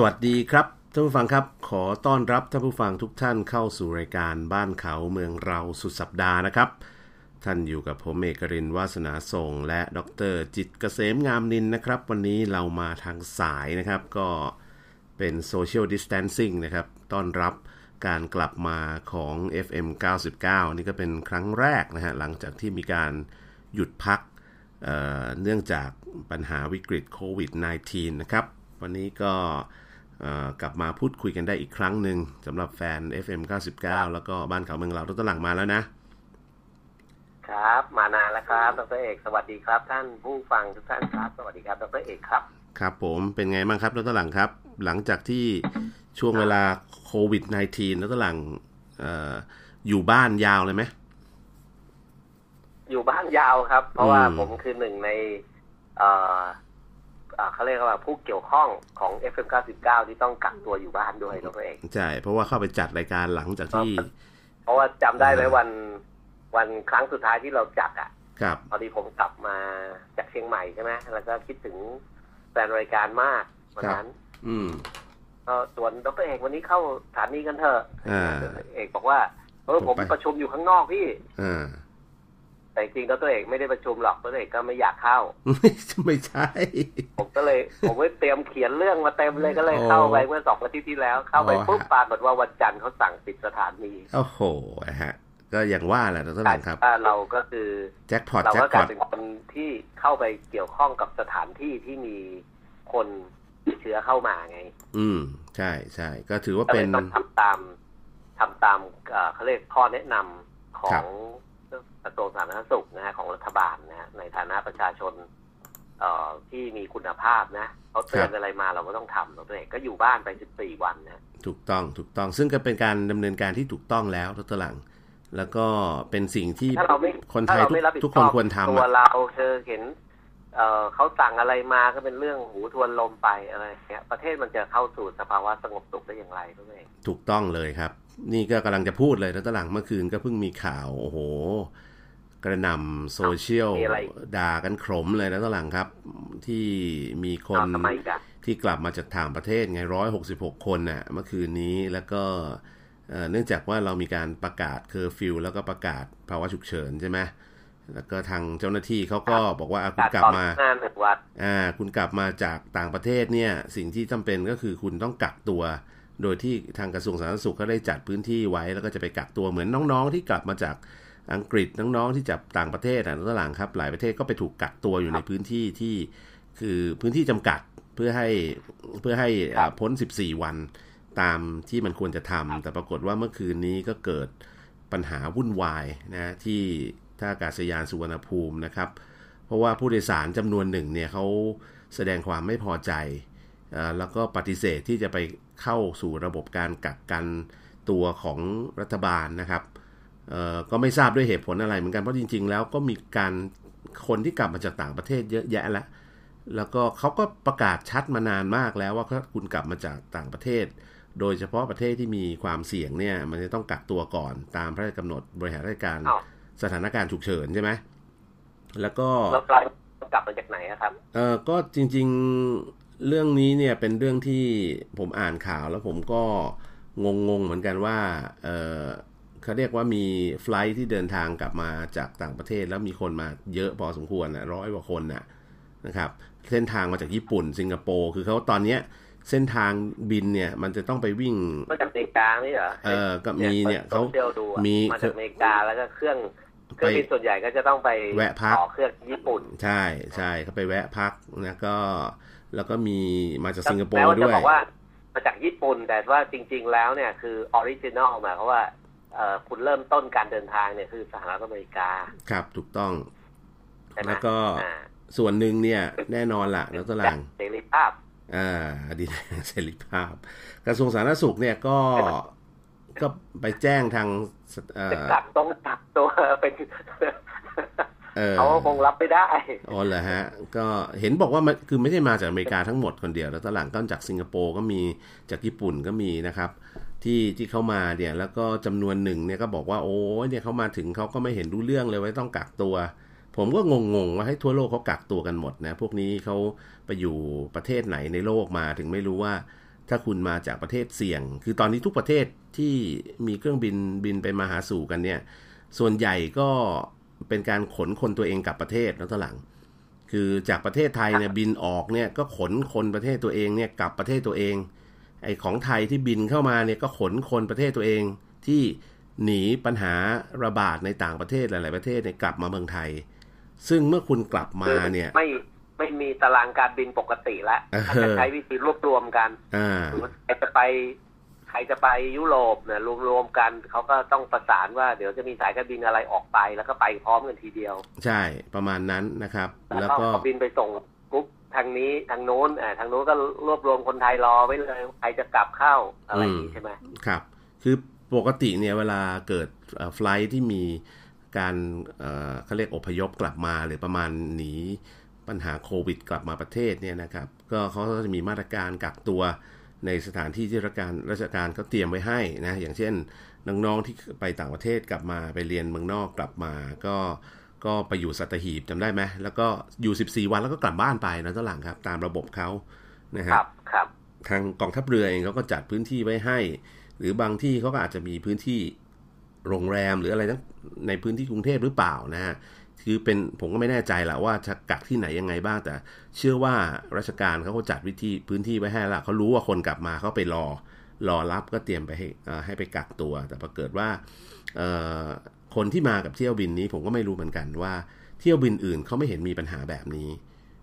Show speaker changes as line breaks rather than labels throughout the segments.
สวัสดีครับท่านผู้ฟังครับ ขอต้อนรับท่านผู้ฟังทุกท่านเข้าสู่รายการบ้านเขาเมืองเราสุดสัปดาห์นะครับ ท่านอยู่กับผมเอกรินวาสนาส่งและดรจิตเกษมงามนินนะครับ วันนี้เรามาทางสายนะครับ ก็เป็น Social Distancing นะครับ ต้อนรับการกลับมาของ FM 99 นี่ก็เป็นครั้งแรกนะฮะหลังจากที่มีการหยุดพักเเนื่องจากปัญหาวิกฤตโควิด -19 นะครับวันนี้ก็ กลับมาพูดคุยกันได้อีกครั้งหนึ่งสำหรับแฟน FM 99 แล้วก็บ้านเขาเมืองเราต้นหลังมาแล้วนะ
ครับ มานานแล้วครับดรเอกสวัสดีครับ ท่านผู้ฟังทุกท่านครับ สวัสดีครับดรเอกครับ
ครับผมเป็นไงบ้างครับดรหลังครับ หลังจากที่ช่วงเวลาโควิด -19 ดรหลังออยู่บ้านยาวเลยไหม
อยู่บ้านยาวครับ เพราะว่าผมคือหนึ่งใน เอ่อเขาเรียกว่าผู้เกี่ยวข้องของ FM99 ที่ต้องกักตัวอยู่บ้านด้วยตัวเอง
ใช่เพราะว่าเข้าไปจัดรายการหลังจากที่
เพราะว่าจำได้ไหมวันวันครั้งสุดท้ายที่เราจัดอะ
ครับ
พอดีผมกลับมาจากเชียงใหม่ใช่ไหมแล้วก็คิดถึงแฟนรายการมากวันนั้น
อืม
ก็ส่วนดรเอกวันนี้เข้าสถานีกันเถอะเอกบอกว่าเออผมประชุมอยู่ข้างนอกพี่ แต่จริงๆตัวเอกไม่ได้ประชุมหรอกตัวเอกก็ไม่อยากเข้า
ไม่ใช่
ผมก็เลยผมไม่เตรียมเขียนเรื่องมาเต็มเลยก็เลยเข้าไปเมื่อสองอาทิตย์ที่แล้ว เข้าไปปุ๊บปารฏว่าวันจันทร์เขาสั่งปิดสถานี
โอ้โหฮะ ก็อย่างว่าแหละตัวหลังครับ
เราก็คือ
แจ็คพอต
เราก็กลายเป็นคนที่เข้าไปเกี่ยวข้องกับสถานที่ที่มีคนเชื้อเข้ามาไง
อืม ใช่ใช่ก็ถือว่าเป็น
ต้องทำตามทำตามเขาเรียกข้อแนะนำของ กระทรวงสาธารณสุขนะฮะของรัฐบาลนะฮะในฐานะประชาชนเอ่อที่มีคุณภาพนะเขาเตือนอะไรมาเราก็ต้องทำตัวเองก็อยู่บ้านไปสิบสี่วันนะ
ถูกต้องถูกต้องซึ่งก็เป็นการดำเนินการที่ถูกต้องแล้วทุกตลัง แล้วก็เป็นสิ่งที่คนไทยทุกคนควรทำ
ตัวเราเธอเห็น เอ่อเขาสั่งอะไรมาก็เป็นเรื่องหูทวนลมไปอะไรเงี้ยประเทศมันจะเข้าสู่สภาวะสงบสุขได้อย่างไรตัวเอง
ถูกต้องเลยครับ นี่ก็กำลังจะพูดเลยตลังเมื่อคืนก็เพิ่งมีข่าวโอ้โห กระนำโซเชียลด่ากันขมเลยนะตหลังครับ ที่มีคนที่กลับมาจากต่างประเทศไงร้อยหกสิบหกคนน่ะเมื่อคืนนี้แล้วก็เนื่องจากว่าเรามีการประกาศเคอร์ฟิวแล้วก็ประกาศภาวะฉุกเฉินใช่ไหม แล้วก็ทางเจ้าหน้าที่เขาก็บอกว่าคุณกลับมาอ่า คุณกลับมาจากต่างประเทศเนี่ย สิ่งที่จำเป็นก็คือคุณต้องกักตัว โดยที่ทางกระทรวงสาธารณสุขก็ได้จัดพื้นที่ไว้ แล้วก็จะไปกักตัวเหมือนน้องๆ ที่กลับมาจากอังกฤษน้องๆที่จากต่างประเทศอะตหลังครับ หลายประเทศก็ไปถูกกักตัวอยู่ในพื้นที่ที่คือพื้นที่จำกัดเพื่อให้เพื่อให้พ้น 14 วันตามที่มันควรจะทำแต่ปรากฏว่าเมื่อคืนนี้ก็เกิดปัญหาวุ่นวายนะที่ ท่าอากาศยานสุวรรณภูมินะครับ เพราะว่าผู้โดยสารจำนวนหนึ่งเนี่ยเขาแสดงความไม่พอใจแล้วก็ปฏิเสธที่จะไปเข้าสู่ระบบการกักกันตัวของรัฐบาลนะครับก็ไม่ทราบด้วยเหตุผลอะไรเหมือนกันเพราะจริง ๆ แล้วก็มีการคนที่กลับมาจากต่างประเทศเยอะแยะแล้วแล้วก็เขาก็ประกาศชัดมานานมากแล้วว่าถ้าคุณกลับมาจากต่างประเทศ โดยเฉพาะประเทศที่มีความเสี่ยงเนี่ยมันจะต้องกักตัวก่อนตามพระราชกำหนดบริหารราชการ สถานการณ์ฉุกเฉินใช่ไหมแล้วก็
แล้วกลับมาจากไหนครับ
เออก็จริง ๆเรื่องนี้เนี่ยเป็นเรื่องที่ผมอ่านข่าวแล้วผมก็งงๆเหมือนกันว่า เออเขาเรียกว่ามีไฟล์ที่เดินทางกลับมาจากต่างประเทศ แล้วมีคนมาเยอะพอสมควรนะร้อยกว่าคนนะนะครับเส้นทางมาจากญี่ปุ่น สิงคโปร์คือเขาตอนเนี้ยเส้นทางบินเนี่ยมันจะต้องไปวิ่ง
มาจากอเมริกาไม่เหรอเอ
อก็มีเนี่ยเขา
มีมาจากอเมริกาแล้วก็เครื่อง เครื่องบินส่วนใหญ่ก็จะต้องไป
แวะพัก
เครื่องญี่ปุ่น
ใช่ใช่เขาไปแวะพักนะก็ แล้วก็มีมาจากสิงคโปร์ด้วย
บอกว่ามาจากญี่ปุ่นแต่ว่าจริง ๆ แล้วเนี่ยคือ original หมายความว่าคุณเริ่มต้นการเดินทางเนี่ยคือสหรัฐอเมริกา
ครับถูกต้อง แล้วก็ส่วนหนึ่งเนี่ย แน่นอนละแล้วตลัง
เสรีภาพ
อ่าดีเสรีภาพ กระทรวงสาธารณสุขเนี่ยก็ ก็ไปแจ้งทาง
ตักตรงตักตัวเป็นเขาคงรับไม่ได้
อ๋อเหรอฮะ ก็เห็นบอกว่ามันคือไม่ใช่มาจากอเมริกาทั้งหมดคนเดียว แล้วตลังก็จากสิงคโปร์ก็มีจากญี่ปุ่นก็มีนะครับ ที่ที่เขามาเนี่ย แล้วก็จำนวนหนึ่งเนี่ยก็บอกว่าโอ้เนี่ยเขามาถึงเขาก็ไม่เห็นรู้เรื่องเลยว่าต้องกักตัว ผมก็งงๆว่าให้ทั่วโลกเขากักตัวกันหมดนะ พวกนี้เขาไปอยู่ประเทศไหนในโลกมาถึงไม่รู้ว่า ถ้าคุณมาจากประเทศเสี่ยง คือตอนนี้ทุกประเทศที่มีเครื่องบินบินไปมาหาสู่กันเนี่ย ส่วนใหญ่ก็เป็นการขนคนตัวเองกลับประเทศแล้วตหลัง คือจากประเทศไทยเนี่ยบินออกเนี่ยก็ขนคนประเทศตัวเองเนี่ยกลับประเทศตัวเอง ไอของไทยที่บินเข้ามาเนี่ยก็ขนคนประเทศตัวเองที่หนีปัญหาระบาดในต่างประเทศหลาย ๆ ประเทศเนี่ยกลับมาเมืองไทย ซึ่งเมื่อคุณกลับมาเนี่ย
ไม่ไม่มีตารางการบินปกติแล้วจะใช้วิธีรวบรวมกันใครจะไป ใครจะไปยุโรปเนี่ยรวมๆกันเขาก็ต้องประสานว่าเดี๋ยวจะมีสายการบินอะไรออกไป แล้วก็ไปพร้อมกันทีเดียว
ใช่ประมาณนั้นนะครับ แล้วก็
บินไปส่งกรุ๊ปทางนี้ทางโน้นอ่าทางโน้นก็รวบรวมคนไทยรอไว้เลยใครจะกลับเข้าอะไรอย่างนี้ใช่ไหม
ครับ คือปกติเนี่ยเวลาเกิดไฟล์ที่มีการเขาเรียกอพยพกลับมาหรือประมาณหนี ปัญหาโควิด กลับมาประเทศเนี่ยนะครับก็เขาก็จะมีมาตรการกักตัวในสถานที่ที่ราชการราชการเขาเตรียมไว้ให้นะอย่างเช่นน้องๆที่ไปต่างประเทศกลับมาไปเรียนเมืองนอกกลับมา ก็ก็ไปอยู่สัตหีบจำได้ไหมแล้วก็อยู่ 14 วันแล้วก็กลับบ้านไปนะตหลังครับ ตามระบบเขานะครับ
ครับ
ทางกองทัพเรือเองเขาก็จัดพื้นที่ไว้ให้ หรือบางที่เขาก็อาจจะมีพื้นที่โรงแรมหรืออะไรทั้งในพื้นที่กรุงเทพหรือเปล่านะฮะ คือเป็นผมก็ไม่แน่ใจแหละว่าจะกักที่ไหนยังไงบ้างแต่ เชื่อว่าราชการเขาก็จัดวิธีพื้นที่ไว้ให้ละเขารู้ว่าคนกลับมาเขาไปรอรอรับก็เตรียมไปให้ให้ไปกักตัว แต่ปรากฏว่าคนที่มากับเที่ยวบินนี้ผมก็ไม่รู้เหมือนกันว่าเที่ยวบินอื่นเขาไม่เห็นมีปัญหาแบบนี้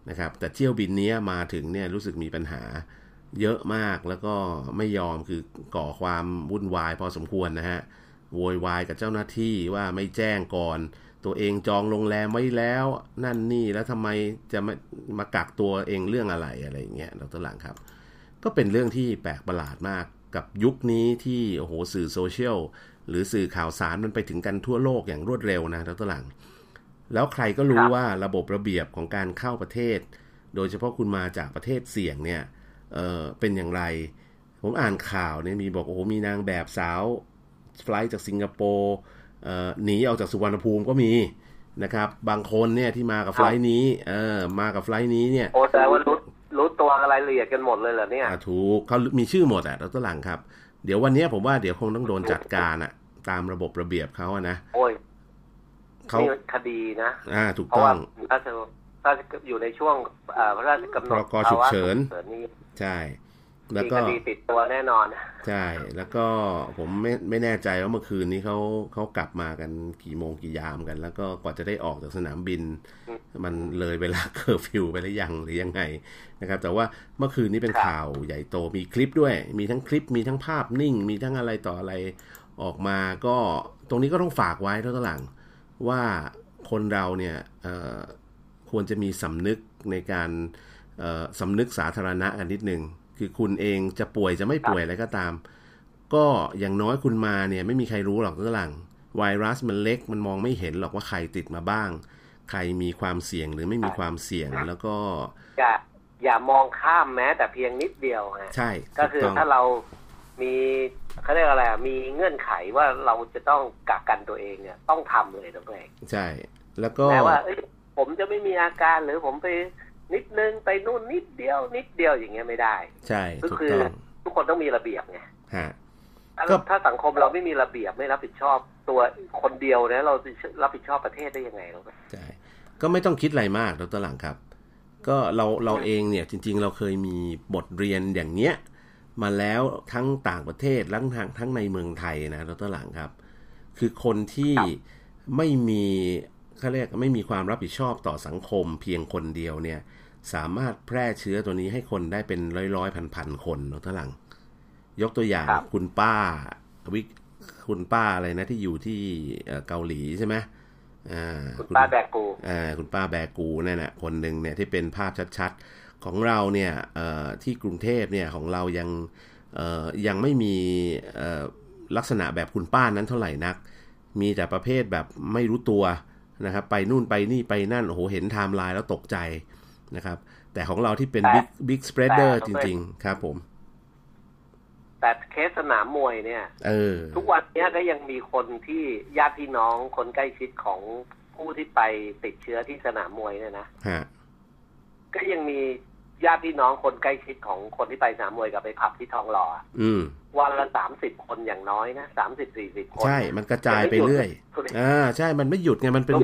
นะครับ แต่เที่ยวบินนี้มาถึงเนี่ยรู้สึกมีปัญหาเยอะมากแล้วก็ไม่ยอมคือก่อความวุ่นวายพอสมควรนะฮะโวยวายกับเจ้าหน้าที่ว่าไม่แจ้งก่อน ตัวเองจองโรงแรมไว้แล้ว นั่นนี่แล้วทำไมจะมามากักตัวเองเรื่องอะไรอะไรอย่างเงี้ยดรหลังครับ ก็เป็นเรื่องที่แปลกประหลาดมากกับยุคนี้ที่โอ้โหสื่อโซเชียลหรือสื่อข่าวสารมันไปถึงกันทั่วโลกอย่างรวดเร็วนะดรหลัง แล้วใครก็รู้ว่าระบบระเบียบของการเข้าประเทศ โดยเฉพาะคุณมาจากประเทศเสี่ยงเนี่ยเออเป็นอย่างไร ผมอ่านข่าวเนี่ยมีบอกโอ้มีนางแบบสาวไฟล์จากสิงคโปร์ หนีออกจากสุวรรณภูมิก็มีนะครับ บางคนเนี่ยที่มากับไฟล์นี้เออมากับไฟล์นี้เนี่ย
โอ้แต่ว่ารู้รู้ตัวอะไรละเอียดกันหมดเลยเหรอเนี่ย
ถูกเขามีชื่อหมดอะเราตัวหลังครับ เดี๋ยววันนี้ผมว่าเดี๋ยวคงต้องโดนจัดการอะตามระบบระเบียบเขาอะนะ
โอ้ยเขาคดีนะ
อ่าถูกต้อง
ถ้าจะถ้าอยู่ในช่วงพระราชกำหนด
ภาวะฉุกเฉินใช่
แล้วก็คดีติดตัวแน่นอน
ใช่ แล้วก็ผมไม่ไม่แน่ใจว่าเมื่อคืนนี้เขาเขากลับมากันกี่โมงกี่ยามกัน แล้วก็กว่าจะได้ออกจากสนามบิน มันเลยเวลาเคอร์ฟิวไปหรือยังหรือยังไงนะครับ แต่ว่าเมื่อคืนนี้เป็นข่าวใหญ่โตมีคลิปด้วย มีทั้งคลิปมีทั้งภาพนิ่ง มีทั้งอะไรต่ออะไรออกมาก็ตรงนี้ก็ต้องฝากไว้เท่าหลัง ว่าคนเราเนี่ยควรจะมีสำนึกในการสำนึกสาธารณะกันนิดนึง คือคุณเองจะป่วยจะไม่ป่วยอะไรก็ตาม ก็อย่างน้อยคุณมาเนี่ยไม่มีใครรู้หรอกตัวหลังไวรัสมันเล็กมันมองไม่เห็นหรอกว่าใครติดมาบ้าง ใครมีความเสี่ยงหรือไม่มีความเสี่ยงแล้วก็
อย่าอย่ามองข้ามแม้ แต่เพียงนิดเดียวฮะ
ใช่
ก็คือถ้าเรามีเขาเรียกอะไรมีเงื่อนไขว่าเราจะต้องกักกันตัวเองเนี่ยต้องทำเลยต้องแรก
ใช่ แล้วก็
แต่ว่าผมจะไม่มีอาการหรือผมไป นิดนึงไปนู่นนิดเดียว นิดเดียวอย่างเงี้ยไม่ได้
ใช่
ก็คือทุกคนต้องมีระเบียบไง
ฮะ
ถ้าสังคมเราไม่มีระเบียบไม่รับผิดชอบตัวคนเดียวเนี่ยเรารับผิดชอบประเทศได้ยังไงรู้ไหม
ใช่ก็ไม่ต้องคิดอะไรมากดรหลังครับ ก็เราเราเองเนี่ยจริง ๆ เราเคยมีบทเรียนอย่างเนี้ยมาแล้วทั้งต่างประเทศทั้งทางทั้งในเมืองไทยนะดรหลังครับ คือคนที่ไม่มีเขาเรียกไม่มีความรับผิดชอบต่อสังคมเพียงคนเดียวเนี่ย สามารถแพร่เชื้อตัวนี้ให้คนได้เป็นร้อยร้อยพันพันคนนทลัง ยกตัวอย่างคุณป้าวิคุณป้าอะไรนะที่อยู่ที่เกาหลีใช่ไหม
อ่าคุณป้าแบกู
อ่าคุณป้าแบกูนั่นแหละคนหนึ่งเนี่ยที่เป็นภาพชัดๆ ของเราเนี่ยเอ่อที่กรุงเทพเนี่ยของเรายังเอ่อยังไม่มีเอ่อลักษณะแบบคุณป้านั้นเท่าไหร่นัก มีแต่ประเภทแบบไม่รู้ตัวนะครับ ไปนู่นไปนี่ไปนั่นโอ้โหเห็นไทม์ไลน์แล้วตกใจ นะครับ แต่ของเราที่เป็น big big spreader จริง ๆ ครับผม
แต่เคสสนามมวยเนี่ย
เออ
ทุกวันนี้ก็ยังมีคนที่ญาติพี่น้องคนใกล้ชิดของผู้ที่ไปติดเชื้อที่สนามมวยเนี่ยนะ
ฮะ
ก็ยังมีญาติพี่น้องคนใกล้ชิดของคนที่ไปสนามมวยกับไปผับที่ทองหล่ออะ
อืม
วันละสามสิบคนอย่างน้อยนะสามสิบสี่สิบคน
ใช่ มันกระจายไปเรื่อย อ่า ใช่ มันไม่หยุดไง มันเป็น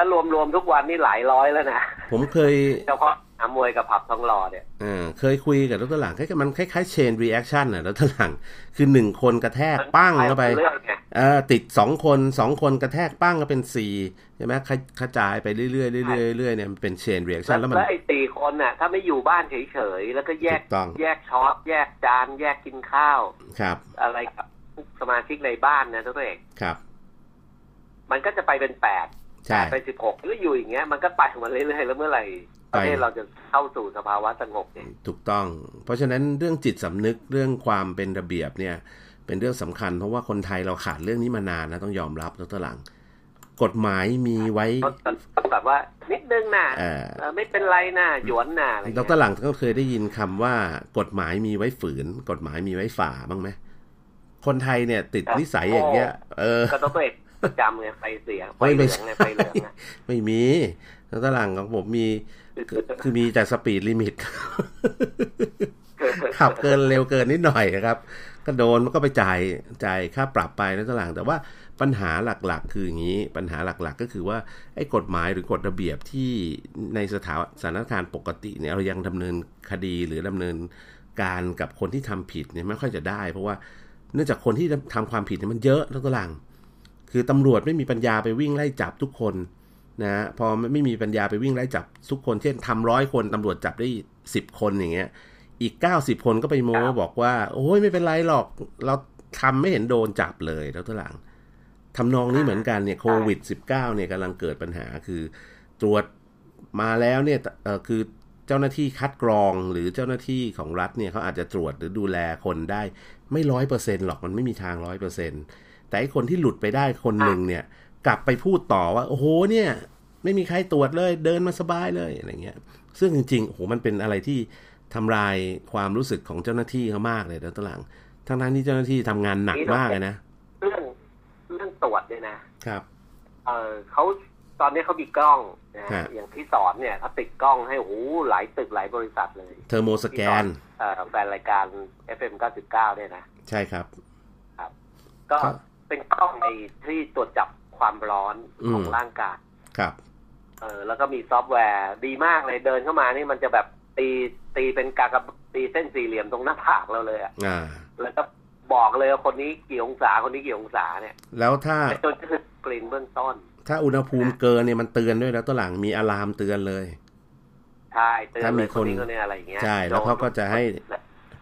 ถ้ารวมรวมๆทุกวันนี่หลายร้อยแล้วนะ
ผมเคย
เฉพาะสนามมวยกับผับทองหล่อเนี่ย
เออเคยคุยกับดรหลังคล้ายๆมันคล้ายๆ chain reaction อะดรหลังคือหนึ่งคนกระแทกปั้งเข้าไป
เรื่อยๆไง
เออติดสองคนสองคนกระแทกปั้งก็เป็นสี่ใช่ไหมขยกระจายไปเรื่อยๆเรื่อยๆเรื่อยๆเนี่ยมันเป็น chain
แล้
reaction
ว
แล้วมัน
แล้วไอ้สี่คนน่ะถ้าไม่อยู่บ้านเฉยๆแล้วก็แยก
ถูกต้อง
แยกช้อนแยกจานแยกกินข้าว
ครับ
อะไรกับสมาชิกในบ้านนะทุกเอก
ครับ
มันก็จะไปเป็นแปด
ใช่
ไปสิบหกหรืออยู่อย่างเงี้ยมันก็ไปมาเรื่อยๆแล้วเมื่อไหร่ประเทศ
ไป
เราจะเข้าสู่สภาวะสงบเนี่ย
ถูกต้อง เพราะฉะนั้นเรื่องจิตสำนึกเรื่องความเป็นระเบียบเนี่ย เป็นเรื่องสำคัญ เพราะว่าคนไทยเราขาดเรื่องนี้มานานนะต้องยอมรับดรหลัง กฎหมายมีไว้
ก็แบบว่านิดนึงนะ
เอ่อ
เออไม่เป็นไรนะหยวนนะอะไร
ด
เงี้ย
รหลังก็เคยได้ยินคำว่ากฎหมายมีไว้ฝืน กฎหมายมีไว้ฝ่าบ้างไหมคนไทยเนี่ย ติดนิสัยอย่างเงี้ย เออ
ก็ต้องตัวเอกประ จำไงไฟเสียไฟ
ไม่
เห
ไม่
ลืองไงไฟเหลืองนะ
ไม่มีดรหลังของผมมีคือคือมีแต่สปีดลิมิต ขับเกินเร็วเกินนิดหน่อยนะครับ ก็โดนมันก็ไปจ่ายจ่ายค่าปรับไปนะตลังแต่ว่าปัญหาหลักๆ คืออย่างนี้ ปัญหาหลักๆ ก็คือว่าไอ้กฎหมายหรือกฎระเบียบที่ในสถาสถานการณ์ปกติเนี่ยเรายังดำเนินคดีหรือดำเนินการกับคนที่ทำผิดเนี่ยไม่ค่อยจะได้ เพราะว่าเนื่องจากคนที่ทำความผิดเนี่ยมันเยอะนะตลัง คือตำรวจไม่มีปัญญาไปวิ่งไล่จับทุกคนนะฮะพอไม่มีปัญญาไปวิ่งไล่จับทุกคน เช่นทำร้อยคนตำรวจจับได้สิบคนอย่างเงี้ย อีกเก้าสิบคนก็ไปโม้
ครับ
บอกว่า โอ้ยไม่เป็นไรหรอก เราทำไม่เห็นโดนจับเลยแล้วตัวหลังทำนองนี้เหมือนกันเนี่ยโควิด -19 เนี่ยกำลังเกิดปัญหาคือตรวจมาแล้วเนี่ยเออคือเจ้าหน้าที่คัดกรองหรือเจ้าหน้าที่ของรัฐเนี่ยเขาอาจจะตรวจหรือดูแลคนได้ไม่ร้อยเปอร์เซ็นหรอกมันไม่มีทางร้อยเปอร์เซ็น แต่ไอ้คนที่หลุดไปได้คนหนึ่งเนี่ย กลับไปพูดต่อว่า โอ้โหเนี่ย ไม่มีใครตรวจเลย เดินมาสบายเลยอะไรเงี้ย ซึ่งจริงๆโอ้โหมันเป็นอะไรที่ทำลายความรู้สึกของเจ้าหน้าที่เขามากเลยนะตวหลังทั้งนั้นที่เจ้าหน้าที่ทำงานหนักมากเลยนะ
เรื่องเรื่องตรวจเนี่ยนะครับ เออเขาตอนนี้เขามีกล้องนะ
ฮะ
อย่างที่สาทรเนี่ยเขาติดกล้องให้โอ้โหหลายตึกหลายบริษัทเลย
thermo scan
เอ่อแฟนรายการ FM 99เนี่ยนะ
ใช่ครับ
ก็
ครับ
เป็นกล้องในที่ตรวจจับความร้อน
อืม
ของร่างกาย
ครับ
เออแล้วก็มีซอฟต์แวร์ดีมากเลยเดินเข้ามานี่มันจะแบบตีตีเป็นกากบตีเส้นสี่เหลี่ยมตรงหน้าผากเราเลยอะ
อ่า
แล้วก็บอกเลยว่าคนนี้กี่องศาคนนี้กี่องศาเนี่ย
แล้วถ้า
ไอ้จนก็คือกลิ่นเบื้องต้น
ถ้าอุณหภูมิเกินเนี่ยมันเตือนด้วยแล้วตัวหลังมีอะลามเตือนเลย
ใช่เตือน
ถ้า
เล
มี
ย
ค
คนนนี้คนนี้อะไรอย่างเงี้ย
ใช่แล้วเขาก็จะให้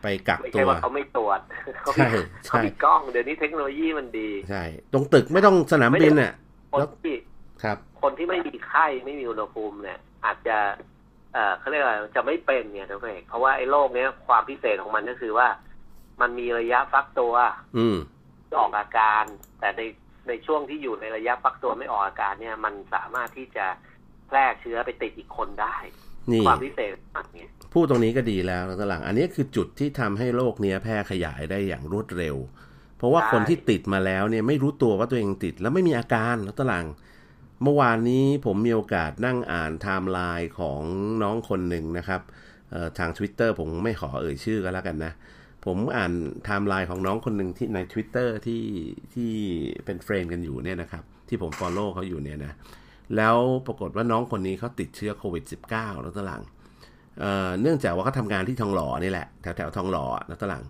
ไปกัก
ไม่
ตั
ใช่
ว
ว่าเขาไม่ตรวจเขา
ใช่
มี
ใช่
เขามีกล้องเดี๋ยวนี้เทคโนโลยีมันดี
ใช่ตรงตึกไม่ต้องสนามบินอะ
คน
แล้ว
ที่
ครับ
คนที่ไม่มีไข้ไม่มีอุณหภูมิเนี่ย อาจจะเอ่อเขาเรียกว่าจะไม่เป็นเนี่ยนะเอกเพราะว่าไอ้โรคเนี้ยความพิเศษของมันก็คือว่า มันมีระยะฟักตัว
อืม
ออกอาการ แต่ในในช่วงที่อยู่ในระยะฟักตัวไม่ออกอาการเนี่ย มันสามารถที่จะแพร่เชื้อไปติดอีกคนได้
นี่
ความพิเศษของมันเนี่ย
พูดตรงนี้ก็ดีแล้วนะตวหลังอันนี้คือจุดที่ทำให้โรคเนี้ยแพร่ขยายได้อย่างรวดเร็ว เพราะว่าคนที่ติดมาแล้วเนี่ยไม่รู้ตัวว่าตัวเองติด แล้วไม่มีอาการนะตวหลังเมื่อวานนี้ผมมีโอกาสนั่งอ่านไทม์ไลน์ของน้องคนหนึ่งนะครับเอ่อทาง Twitter ผมไม่ขอเอ่ยชื่อก็แล้วกันนะ ผมอ่านไทม์ไลน์ของน้องคนหนึ่งที่ใน Twitter ที่ที่เป็น friend กันอยู่เนี่ยนะครับ ที่ผม Follow เขาอยู่เนี่ยนะ แล้วปรากฏว่าน้องคนนี้เขาติดเชื้อโควิด -19 แล้วตวหลัง เอ่อเนื่องจากว่าเขาทำงานที่ทองหล่อนี่แหละแถวแถวๆทองหล่อนะตวหลัง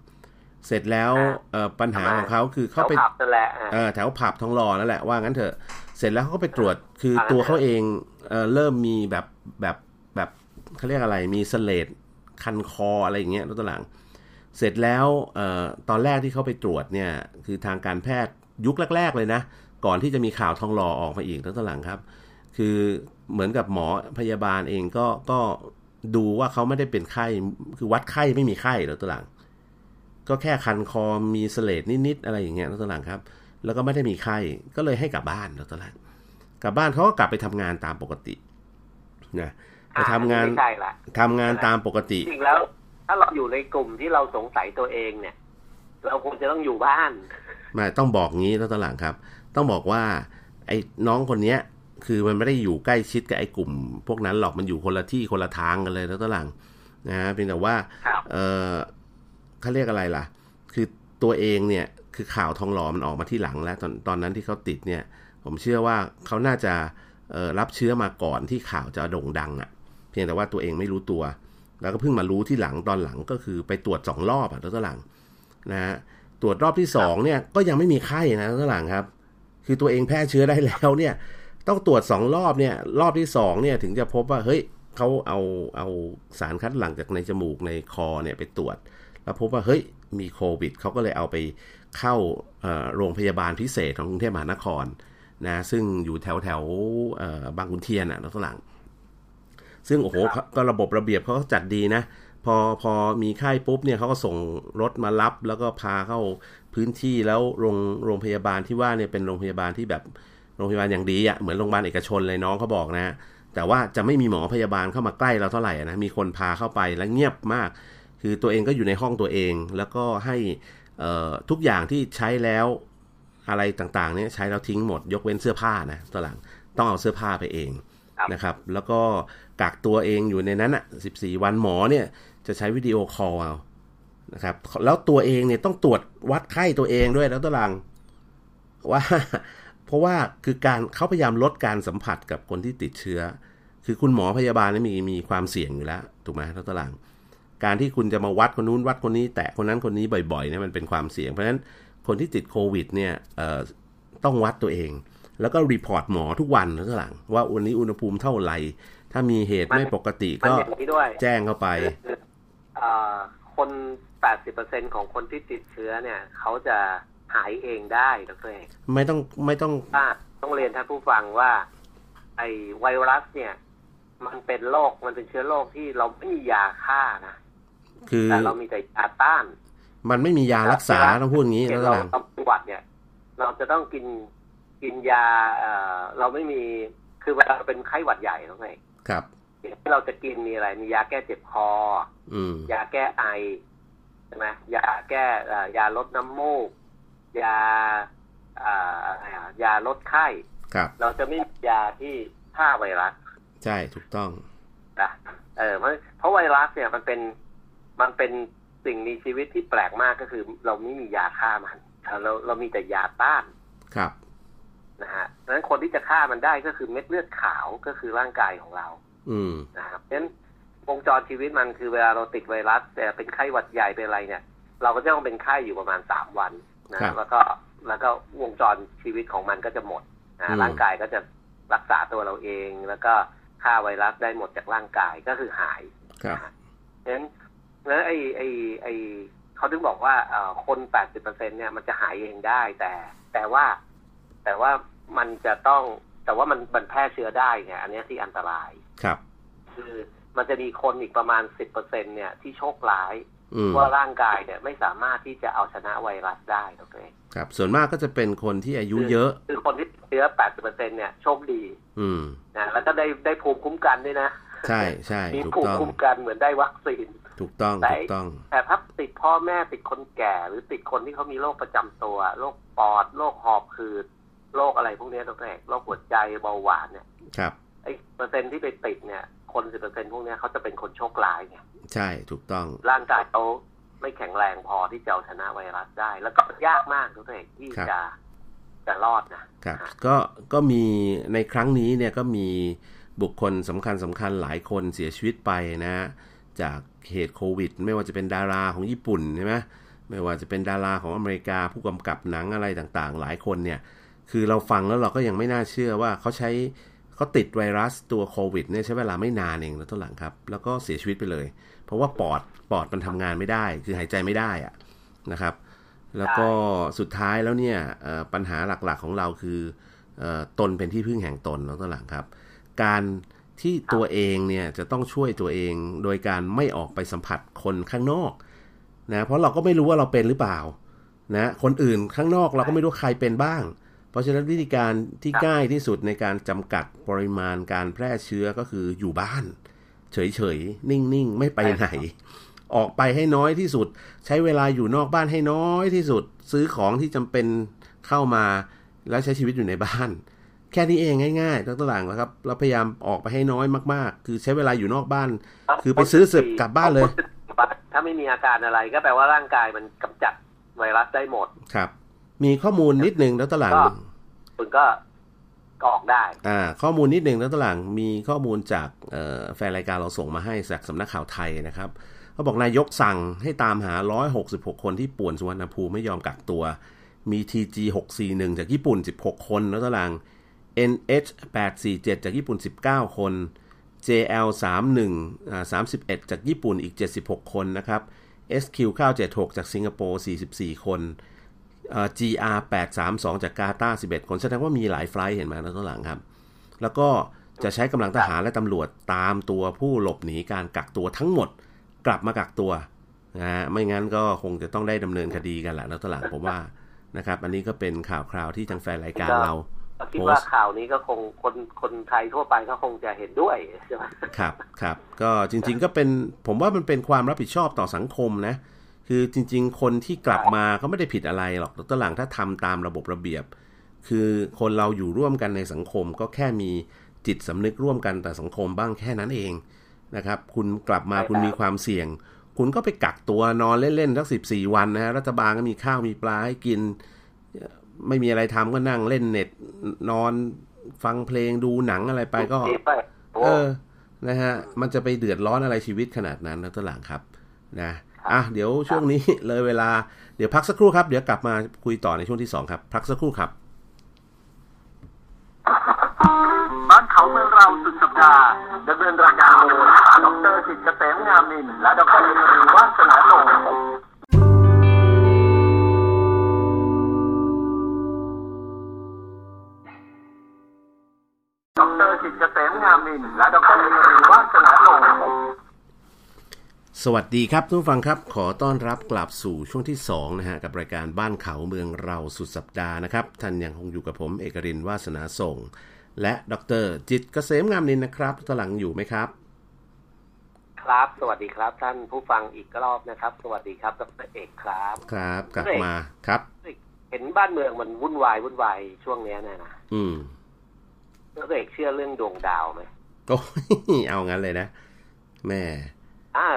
เสร็จแล้วเอ่อปัญหาของเขาคือเขาไป
ขับนั่นแหละอะ
เออแถวผับทองหล่อนั่นแหละว่างั้นเถอะเสร็จแล้วเขาก็ไปตรวจคือ
อ่า
ตัวเขาเองเออเริ่มมีแบบแบบแบบเขาเรียกอะไรมีเสลดคันคออะไรอย่างเงี้ยรถตวหลังเสร็จแล้วเอ่อตอนแรกที่เขาไปตรวจเนี่ยคือทางการแพทย์ยุคแรก ๆ เลยนะ ก่อนที่จะมีข่าวทองหล่อออกมาอีกรถตวหลังครับ คือเหมือนกับหมอพยาบาลเองก็ก็ ดูว่าเขาไม่ได้เป็นไข้ คือวัดไข้ไม่มีไข้รถตวหลัง ก็แค่คันคอมีเสลดนิดๆอะไรอย่างเงี้ยรถตวหลังครับ แล้วก็ไม่ได้มีไข้ ก็เลยให้กลับบ้านแล้วตอนแรกกลับบ้านเขาก็กลับไปทำงานตามปกตินะไปทำงาน
ไม่ใช่ละ
ทำงานตามปกติ
จริงแล้ว ถ้าเราอยู่ในกลุ่มที่เราสงสัยตัวเองเนี่ย เราควรจะต้องอยู่บ้าน
ไม่ต้องบอกงี้แล้วตอนหลังครับ ต้องบอกว่า ไอ้น้องคนเนี้ย คือมันไม่ได้อยู่ใกล้ชิดกับไอ้กลุ่ม พวกนั้นหรอกมันอยู่คนละที่คนละทางกันเลยแล้วตอนหลังนะฮะเพียงแต่ว่า
ครับ
เออเขาเรียกอะไรล่ะ คือตัวเองเนี่ยคือข่าวทองหล่อมันออกมาที่หลังแล้วตอนตอนนั้นที่เขาติดเนี่ย ผมเชื่อว่าเขาน่าจะเอ่อรับเชื้อมาก่อนที่ข่าวจะโด่งดังอะ่ะ เพียงแต่ว่าตัวเองไม่รู้ตัว แล้วก็เพิ่งมารู้ที่หลังตอนหลังก็คือไปตรวจสองรอบอะ่ะตัวหลังนะฮะตรวจรอบที่สองเนี่ยก็ยังไม่มีไข้นะตัวหลังครับ คือตัวเองแพร่เชื้อได้แล้วเนี่ย ต้องตรวจสองรอบเนี่ยรอบที่สองเนี่ยถึงจะพบว่าเฮ้ยเขาเอาเอาสารคัดหลั่งจากในจมูกในคอเนี่ยไปตรวจ แล้วพบว่าเฮ้ยมีโควิดเขาก็เลยเอาไปเข้าเอ่อโรงพยาบาลพิเศษของกรุงเทพมหานครนะซึ่งอยู่แถวแถวเอ่อบางขุนเทียนอะนักหลัง ซึ่งโอ้โหเขาก็ระบบระเบียบเขาก็จัดดีนะ พอพอมีไข้ปุ๊บเนี่ยเขาก็ส่งรถมารับ แล้วก็พาเข้าพื้นที่แล้วโรงโรงพยาบาลที่ว่าเนี่ยเป็นโรงพยาบาลที่แบบ โรงพยาบาลอย่างดีอะ่ะเหมือนโรงพยาบาลเอกชนเลยน้องเขาบอกนะ แต่ว่าจะไม่มีหมอพยาบาลเข้ามาใกล้เราเท่าไหร่นะมีคนพาเข้าไปแล้วเงียบมาก คือตัวเองก็อยู่ในห้องตัวเอง แล้วก็ให้เอ่อทุกอย่างที่ใช้แล้วอะไรต่างๆเนี่ยใช้แล้วทิ้งหมด ยกเว้นเสื้อผ้านะตอนหลังต้องเอาเสื้อผ้าไปเอง
ครับ
นะครับ แล้วก็กักตัวเองอยู่ในนั้นอะ 14 วันหมอเนี่ยจะใช้วิดีโอคอลเอานะครับ แล้วตัวเองเนี่ยต้องตรวจวัดไข้ตัวเองด้วยแล้วตหลังว่า เพราะว่าคือการเขาพยายามลดการสัมผัสกับคนที่ติดเชื้อ คือคุณหมอพยาบาลนี่มีมีความเสี่ยงอยู่แล้วถูกไหมแล้วตหลังการที่คุณจะมาวัดคนนู้นวัดคนนี้ แตะคนนั้นคนนี้บ่อยๆเนี่ยมันเป็นความเสี่ยง เพราะฉะนั้นคนที่ติดโควิดเนี่ยเอ่อต้องวัดตัวเอง แล้วก็ report หมอทุกวันนะหลังว่าวันนี้อุณหภูมิเท่าไหร่ถ้ามีเหตุไม่ปกติ
มัน
ก็
อย่างนี้ด้วย
แจ้งเข้าไป
คือเอ่อคน 80%ของคนที่ติดเชื้อเนี่ย เขาจะ หายเองได้ดรเอก
ไม่ต้องไม่ต้อง
ถ้าต้องเรียนท่านผู้ฟังว่า ไอ้ไวรัสเนี่ย มันเป็นโรคมันเป็นเชื้อโรคที่เราไม่มียาฆ่านะ
คือ
แต่เรามีแต่ยาต้าน
มันไม่มียารักษาต้องพูดอย่างนี้
เช่
แล้ว
นเรา
หลัง
ต้องเป็นหวัดเนี่ย เราจะต้องกินกินยาเอ่อเราไม่มีคือเวลาเราเป็นไข้หวัดใหญ่ต้องไง
ครับ
ที่เราจะกินมีอะไร มียาแก้เจ็บคอ
อืม
ยาแก้ไอใช่ไหมยาแก้เอ่อยาลดน้ำมูก ยาอ่าอะไรอะยาลดไข้
ครับ
เราจะไม่มียาที่ฆ่าไวรัส
ใช่ถูกต้อง
นะเออเพราะเพราะไวรัสเนี่ยมันเป็นมันเป็นสิ่งมีชีวิตที่แปลกมากก็คือ เราไม่มียาฆ่ามัน เราเรามีแต่ยาต้าน
ครับ
นะฮะดังนั้นคนที่จะฆ่ามันได้ก็คือเม็ดเลือดขาวก็คือร่างกายของเรา
อืม
นะครับเพราะฉะนั้นวงจรชีวิตมันคือเวลาเราติดไวรัสแต่เป็นไข้หวัดใหญ่เป็นอะไรเนี่ย เราก็จะต้องเป็นไข้อยู่ประมาณสามวัน นะครับ แล้วก็แล้วก็วงจรชีวิตของมันก็จะหมด
อื
นะ
ม
ร่างกายก็จะรักษาตัวเราเอง แล้วก็ฆ่าไวรัสได้หมดจากร่างกายก็คือหาย
ครับ
เพราะฉะนั้นแล้วไอ้ไอ้ไอ้เขาถึงบอกว่าเอ่อคนแปดสิบเปอร์เซ็นเนี่ยมันจะหายเองได้ แต่แต่ว่า แต่ว่ามันจะต้อง แต่ว่ามันมันแพร่เชื้อได้ไงอันเนี้ยที่อันตราย
ครับ
คือมันจะมีคนอีกประมาณสิบเปอร์เซ็นเนี่ยที่โชคร้าย
อืม
ว่าร่างกายเนี่ยไม่สามารถที่จะเอาชนะไวรัสได้โอเค
ครับ ส่วนมากก็จะเป็นคนที่อายุเยอะ
คือคนที่ติดเชื้อแปดสิบเปอร์เซ็นเนี่ยโชคดี
อืม
นะแล้วก็ได้ได้ภูมิคุ้มกันด้วยนะ
ใช่ใช่
มี
ถูก
ภูมิ
ต้อง
คุ้มกันเหมือนได้วัคซีน
ถูกต้อง
แต่
ถูกต้อง
แต่ถ้าติดพ่อแม่ติดคนแก่ หรือติดคนที่เขามีโรคประจำตัวโรคปอดโรคหอบหืดโรคอะไรพวกเนี้ยตัวแรกโรคหัวใจเบาหวานเนี่ย
ครับ
ไอ้เปอร์เซ็นต์ที่ไปติดเนี่ย คนสิบเปอร์เซ็นต์พวกเนี้ยเขาจะเป็นคนโชคร้ายไง
ใช่ถูกต้อง
ร่างกายเขาไม่แข็งแรงพอที่จะเอาชนะไวรัสได้ แล้วก็ยากมากตัวเองที่
ครับ
จะจะรอดนะครับ
ก็ก็มีในครั้งนี้เนี่ยก็มีบุคคลสำคัญสำคัญหลายคนเสียชีวิตไปนะฮะจากเหตุโควิด ไม่ว่าจะเป็นดาราของญี่ปุ่นใช่ไหมไม่ว่าจะเป็นดาราของอเมริกาผู้กำกับหนังอะไรต่างๆ หลายคนเนี่ย คือเราฟังแล้วเราก็ยังไม่น่าเชื่อว่าเขาใช้ เขาติดไวรัสตัวโควิดเนี่ยใช้เวลาไม่นานเองนะต้นหลังครับ แล้วก็เสียชีวิตไปเลย เพราะว่าปอดปอดมันทำงานไม่ได้ คือหายใจไม่ได้อะนะครับ แล้วก็สุดท้ายแล้วเนี่ยปัญหาหลักๆของเราคือเอ่อตนเป็นที่พึ่งแห่งตนแล้วต้นหลังครับ การที่ตัวเองเนี่ยจะต้องช่วยตัวเองโดยการไม่ออกไปสัมผัสคนข้างนอกนะเพราะเราก็ไม่รู้ว่าเราเป็นหรือเปล่านะคนอื่นข้างนอกเราก็ไม่รู้ใครเป็นบ้าง เพราะฉะนั้นวิธีการที่ง่ายที่สุดในการจำกัดปริมาณการแพร่เชื้อก็คืออยู่บ้าน เฉยๆ นิ่งๆ ไม่ไปไหน ออกไปให้น้อยที่สุด ใช้เวลาอยู่นอกบ้านให้น้อยที่สุด ซื้อของที่จำเป็นเข้ามาแล้วใช้ชีวิตอยู่ในบ้าน แค่นี้เองง่ายๆตั้งตหลังแล้วครับ เราพยายามออกไปให้น้อยมากๆ คือใช้เวลาอยู่นอกบ้าน คือไปซื้อสึกกลับบ้านเลย
ถ้าไม่มีอาการอะไรก็แปลว่าร่างกายมันกำจัดไวรัสได้หมด
ครับ มีข้อมูลนิดนึงแล้วตหลัง
คุณก็ออกได้
อ่า ข้อมูลนิดนึงแล้วตหลังมีข้อมูลจากแฟนรายการเราส่งมาให้จากสำนักข่าวไทยนะครับเขาบอกนายกสั่งให้ตามหา 166 คนที่ป่วนสุวรรณภูมิไม่ยอมกักตัว มี TG 641 จากญี่ปุ่น 16 คนแล้วตาราง NH 847 จากญี่ปุ่น 19 คน JL 31อ่า31 จากญี่ปุ่นอีก 76 คนนะครับ SQ 976 จากสิงคโปร์ 44 คน GR 832จากกาตาร์11 คนแสดงว่ามีหลายไฟล์เห็นไหมนะตัวหลังครับ แล้วก็จะใช้กำลังทหารและตำรวจตามตัวผู้หลบหนีการกักตัวทั้งหมดกลับมากักตัวนะฮะไม่งั้นก็คงจะต้องได้ดำเนินคดีกันแหละแล้วตหลังผมว่านะครับ อันนี้ก็เป็นข่าวคราวที่ทางแฟนรายการเรา
คิดว่าข่าวนี้ก็คงคนคนไทยทั่วไปก็คงจะเห็นด้วยใช่ไหม
ครับครับ ก็จริง ๆ ก็เป็นผมว่ามันเป็นความรับผิดชอบต่อสังคมนะ คือจริง ๆ คนที่กลับมาก็ไม่ได้ผิดอะไรหรอกตหลังถ้าทำตามระบบระเบียบ คือคนเราอยู่ร่วมกันในสังคมก็แค่มีจิตสำนึกร่วมกันแต่สังคมบ้างแค่นั้นเองนะครับ คุณกลับมาคุณมีความเสี่ยง คุณก็ไปกักตัวนอนเล่นๆสักสิบสี่วันนะฮะรัฐบาลก็มีข้าวมีปลาให้กิน ไม่มีอะไรทำก็นั่งเล่นเน็ตนอนฟังเพลงดูหนังอะไรไปก็ เออนะฮะมันจะไปเดือดร้อนอะไรชีวิตขนาดนั้นนะตัวหลังครับ นะ อะเดี๋ยวช่วงนี้เลยเวลาเดี๋ยวพักสักครู่ครับ เดี๋ยวกลับมาคุยต่อในช่วงที่สองครับ พักสักครู่ครับ
บ้านเขาเมืองเราสุดสัปดาห์ดำเนินรายการโดยดรจิตเกษมงามนินและดรเอรีว่าสนาโงดรจิตเกษมงามนินและดรเอรีวาสนาโง
ส วัสดีครับทุกฟังครับ ขอต้อนรับกลับสู่ช่วงที่2นะฮะกับรายการบ้านเขาเมืองเราสุดสัปดาห์นะครับ ท่านยังคงอยู่กับผมเอกรินวาสนาส่ง และดรจิตเกษมงามนินนะครับตหลังอยู่ไหมครับ
ครับ สวัสดีครับ ท่านผู้ฟังอีกรอบนะครับ สวัสดีครับดรเอกครับ
ครับ กลับมาครับ
เห็นบ้านเมืองมันวุ่นวายวุ่นวายช่วงนี้เนี่ยนะ
อืม
แล้วเอกเชื่อเรื่องดวงดาวไหม
ก็เอางั้นเลยนะแม่
อ่า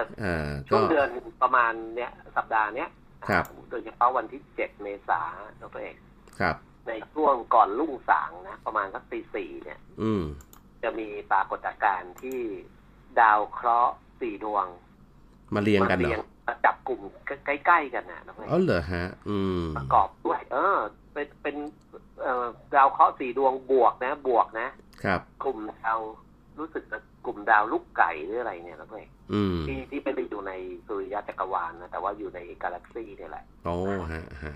ช่
วงเดือนประมาณเนี้ยสัปดาห์เนี้ย
ครับ
โดยเฉพาะวันที่เจ็ดเมษาดรเอก
ครับ
ในช่วงก่อนลุ่งสางนะ ประมาณสักตีสี่เนี่ย
อืม
จะมีปรากฏการณ์ที่ดาวเคราะห์สี่ดวง
มาเรียงกันเหรอ
มาจับกลุ่มใกล้ๆกันนะ
อ๋อเหรอฮะ อืม
ประกอบด้วย เออ เป็นเป็นดาวเคราะห์สี่ดวงบวกนะ บวกนะ
ครับ
กลุ่มดาวรู้สึกกลุ่มดาวลูกไก่หรืออะไรเนี่ยนะเพื่อน ที่ที่ไม่ได้อยู่ในสุริยะจักรวาลนะแต่ว่าอยู่ในกาแล็กซี่นี่แหละ
โอ้ฮะฮะ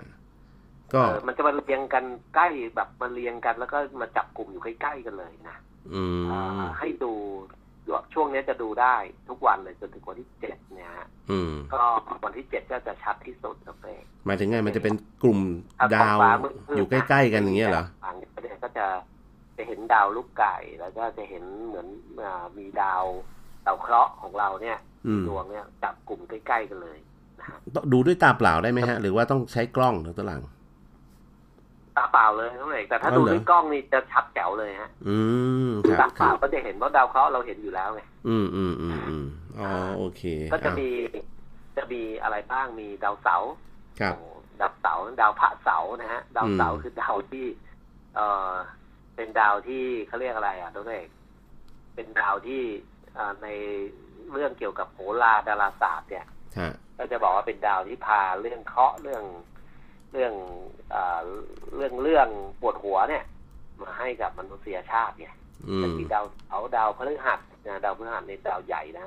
ก็มันจะมาเรียงกันใกล้แบบมาเรียงกันแล้วก็มาจับกลุ่มอยู่ใกล้ๆกันเลยนะ
อื
มให้ดูช่วงนี้จะดูได้ทุกวันเลยจนถึงวันที่เจ็ดเนี่ยฮะก็วันที่เจ็ดก็จะชัดที่สุดครับเอง
หมายถึงไงมันจะเป็นกลุ่มดาวอยู่ใกล้ๆกันอย่างเงี้ยเหรอ
ฝั่งประเทศก็จะจะเห็นดาวลูกไก่แล้วก็จะเห็นเหมือนมีดาว ดาวเคราะห์ของเราเนี่ยดวงเนี่ยจับกลุ่มใกล้ๆกันเลยนะฮะ
ดูด้วยตาเปล่าได้ไหมฮะ หรือว่าต้องใช้กล้องหรือตัวหลัง
ตาเปล่าเลยน้องเอกแต่ถ้าดูด้วยกล้องนี่จะชัดแจ๋วเลยฮะ
อืม
ตาเปล่าก็จะเห็นว่าดาวเคราะห์เราเห็นอยู่แล้วไง
อืมอืมอืมอืมอ๋อโอเค
ก็จะมีจะมีอะไรบ้างมีดาวเสาร์
ครับ
ดาวเสาร์ดาวพระเสาร์นะฮะ ดาวเสาร์คือดาวที่ เอ่อเป็นดาวที่เขาเรียกอะไรอะตัวเอกเป็นดาวที่ ในเรื่องเกี่ยวกับโหราดาราศาสตร์เนี่ยก็จะบอกว่าเป็นดาวที่พาเรื่องเคาะเรื่องเรื่องอเรื่องเรื่องปวดหัวเนี่ย มาให้กับมนุษยชาติเนี่ยจะมีดาวเอาดาวพฤหัสนะดาวพฤหัสในดาวใหญ่นะ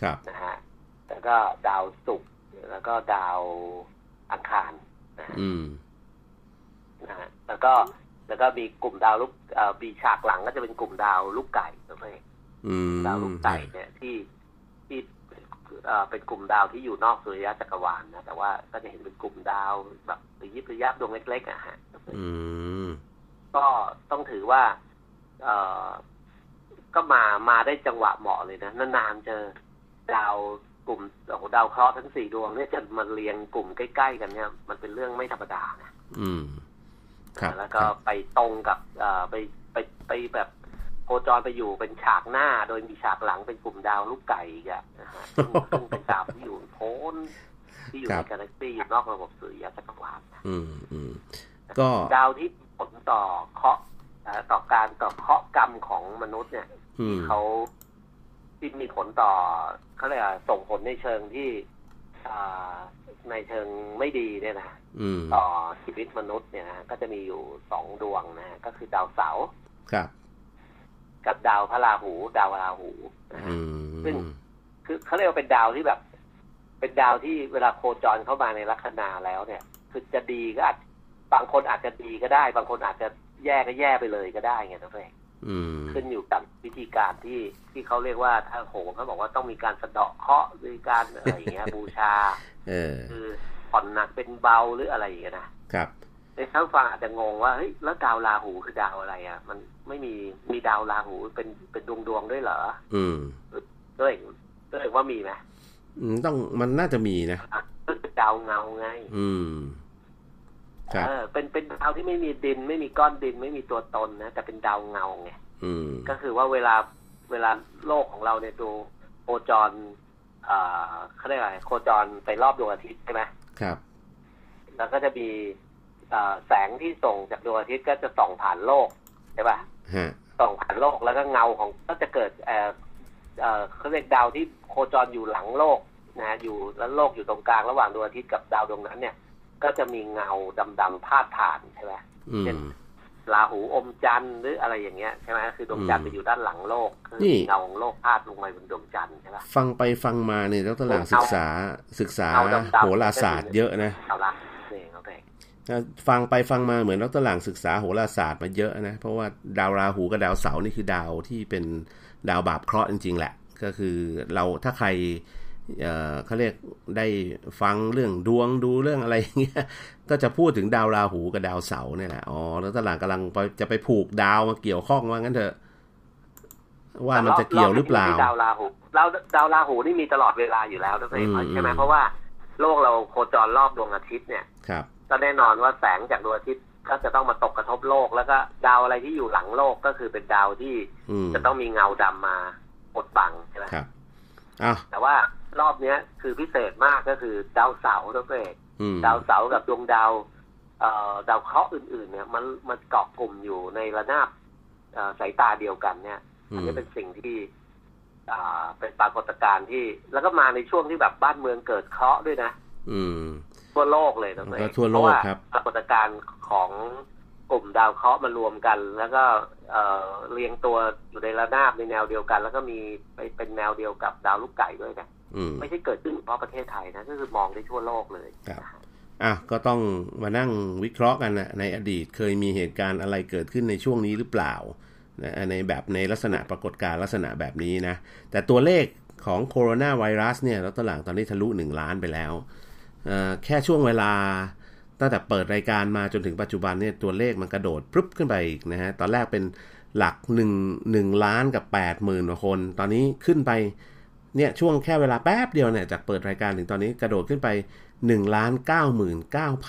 ครับนะฮะแล้วก็ดาวศุกร์แล้วก็ดาวอังคารนะฮะนะฮะแล้วก็แล้วก็มีกลุ่มดาวลูกบีฉากหลังก็จะเป็นกลุ่มดาวลูกไก่ตัวเอง ดาวลูกไก่เนี่ยที่ที่เป็นกลุ่มดาวที่อยู่นอกสุริยะจักรวาลนะแต่ว่าก็จะเห็นเป็นกลุ่มดาวแบบระยิบระยับดวงเล็กๆอะฮะก็ต้องถือว่า เออก็มามาได้จังหวะเหมาะเลยนะนานๆเจอดาวกลุ่มโอ้ดาวเคราะห์ทั้งสี่ดวงเนี่ยจะมาเรียงกลุ่มใกล้ๆกันเนี่ย มันเป็นเรื่องไม่ธรรมดานะ
อืม ครับ
แล้วก็ไปตรงกับไปไปไปแบบ โคจรไปอยู่เป็นฉากหน้า โดยมีฉากหลังเป็นกลุ่มดาวลูกไก่อีกอะนะฮะซึ่งซึ่งเป็นดาวที่อยู่โพ้นที่อยู่
ครั
ใน
บ
กาแล็กซี่อยู่นอกระบบสุริยะจักรวาลนะ
อืมอืมก็
ดาวที่ผลต่อเคราะห์เอ่อต่อการต่อเคราะห์กรรมของมนุษย์เนี่ย
อืม
เขาที่มีผลต่อเขาเรียกว่าส่งผลในเชิงที่อ่าในเชิงไม่ดีเนี่ยนะ
อืม
ต่อชีวิตมนุษย์เนี่ยนะก็จะมีอยู่สองดวงนะฮะก็คือดาวเสาร์
ครับ
กับดาวพระราหู ดาวราหูนะฮะ
อื
ซึ่ง
ม
คือเขาเรียกว่าเป็นดาวที่แบบ เป็นดาวที่เวลาโคจรเข้ามาในลัคนาแล้วเนี่ย คือจะดีก็อาจบางคนอาจจะดีก็ได้ บางคนอาจจะแย่ก็แย่ไปเลยก็ได้ไงนะเพื่อน
อืม
ขึ้นอยู่กับวิธีการที่ที่เขาเรียกว่าถ้าโหงเขาบอกว่าต้องมีการสะเดาะเคราะห์หรือการอะไรอย่างเงี้ยบูชา
เออ
คือผ่อนหนักเป็นเบาหรืออะไรอย่างเงี้ยนะครับ ในท่านฟังอาจจะงงว่าเฮ้ยแล้วดาวราหูคือดาวอะไรอะ มันไม่มีมีดาวราหูเป็นเป็นดวงดวงๆด้วยเหรอ
อืม
ด้วยด้วยว่ามีไหม
อืมต้องมันน่าจะมีนะ
อะก็คือดาวเงาไง
อืมครับ
เออเป็นเป็นดาวที่ไม่มีดิน ไม่มีก้อนดินไม่มีตัวตนนะแต่เป็นดาวเงาไง
อืม
ก็คือว่าเวลาเวลาโลกของเราเนี่ยดูโคจรเอ่อเขาเรียกอะไรโคจรไปรอบดวงอาทิตย์ใช่ไหม
ครับ
แล้วก็จะมีเอ่อ แสงที่ส่งจากดวงอาทิตย์ก็จะส่องผ่านโลกใช่ป่ะ
ฮะ
ส่องผ่านโลกแล้วก็เงาของก็จะเกิดเอ่อเอ่อเขาเรียกดาวที่โคจรอยู่หลังโลกนะฮะอยู่แล้วโลกอยู่ตรงกลางระหว่างดวงอาทิตย์กับดาวดวงนั้น เนี่ย ก็จะมีเงาดำๆพาดผ่านใช่ไหม
อืม
ราหูอมจันทร์หรืออะไรอย่างเงี้ยใช่ไหมคือดวงจันทร์
อื
ไป
ม
อยู่ด้านหลังโลกคือ
นี่
เงาของโลกพาดลงไปบนดวงจันทร์ใช่ปะ
ฟังไปฟังมาเนี่ยแล้วตลาดศึกษาศึกษา
เอาดำๆ
โหราศาสตร์เยอะนะ ฟังไปฟังมาเหมือนดรหลังศึกษาโหราศาสตร์มาเยอะนะ เพราะว่าดาวราหูกับดาวเสาร์นี่คือดาวที่เป็นดาวบาปเคราะห์จริง ๆ แหละ ก็คือเราถ้าใครเอ่อเขาเรียกได้ฟังเรื่องดวงดูเรื่องอะไรอย่างเงี้ยก็จะพูดถึงดาวราหูกับดาวเสาร์เนี่ยแหละอ๋อแล้วตลาดกำลังไปจะไปผูกดาวมาเกี่ยวข้องว่างั้นเถอะว่ามันจะเกี่ยวหรือเปล่า
ที่ดาวราหูดาวดาวราหูนี่มีตลอดเวลาอยู่แล้วด้วย
อืม
ใช่ไหม
อืม
เพราะว่าโลกเราโคจรรอบดวงอาทิตย์เนี่ย
ครับ
ก็แน่นอนว่าแสงจากดวงอาทิตย์ก็จะต้องมาตกกระทบโลก แล้วก็ดาวอะไรที่อยู่หลังโลกก็คือเป็นดาวที่
อืม
จะต้องมีเงาดำมาปดบังใช่ไหม
ครับอ้าว
แต่ว่ารอบเนี้ยคือพิเศษมากก็คือดาวเสาร์ด้วยเอง
อืม
ดาวเสาร์กับดวงดาวเอ่อดาวเคราะห์อื่น ๆ เนี่ย มันมันเกาะกลุ่มอยู่ในระนาบเอ่อสายตาเดียวกันเนี่ย
อื
อัน
ม
นี้เป็นสิ่งที่อ่าเป็นปรากฏการณ์ที่ แล้วก็มาในช่วงที่แบบบ้านเมืองเกิดเคราะห์ด้วยนะ
อืม
ทั่วโลกเลยนะ
แล้วก็
เอง
ทั่วโลก
เพราะา
ครับ
ปรากฏการณ์ของกลุ่มดาวเคราะห์มารวมกัน แล้วก็เอ่อเรียงตัวอยู่ในระนาบในแนวเดียวกัน แล้วก็มีไปเป็นแนวเดียวกับดาวลูกไก่ด้วยนะ
อืม
ไม่ใช่เกิดขึ้นเฉพาะประเทศไทยนะก็คือมองได้ทั่วโลกเลย
ครับอะก็ต้องมานั่งวิเคราะห์กันนะในอดีตเคยมีเหตุการณ์อะไรเกิดขึ้นในช่วงนี้หรือเปล่านะในแบบในลักษณะปรากฏการณ์ลักษณะแบบนี้นะ แต่ตัวเลขของโคโรนาไวรัสเนี่ยแล้วตอนหลังตอนนี้ทะลุ 1 ล้านไปแล้วเอ่อ แค่ช่วงเวลาตั้งแต่เปิดรายการมาจนถึงปัจจุบันเนี่ยตัวเลขมันกระโดดปรึ๊บขึ้นไปอีกนะฮะตอนแรกเป็นหลัก1 1ล้านกับ8 0,000กว่าคน ตอนนี้ขึ้นไปเนี่ยช่วงแค่เวลาแป๊บเดียวเนี่ยจากเปิดรายการถึงตอนนี้กระโดดขึ้นไป1ล้าน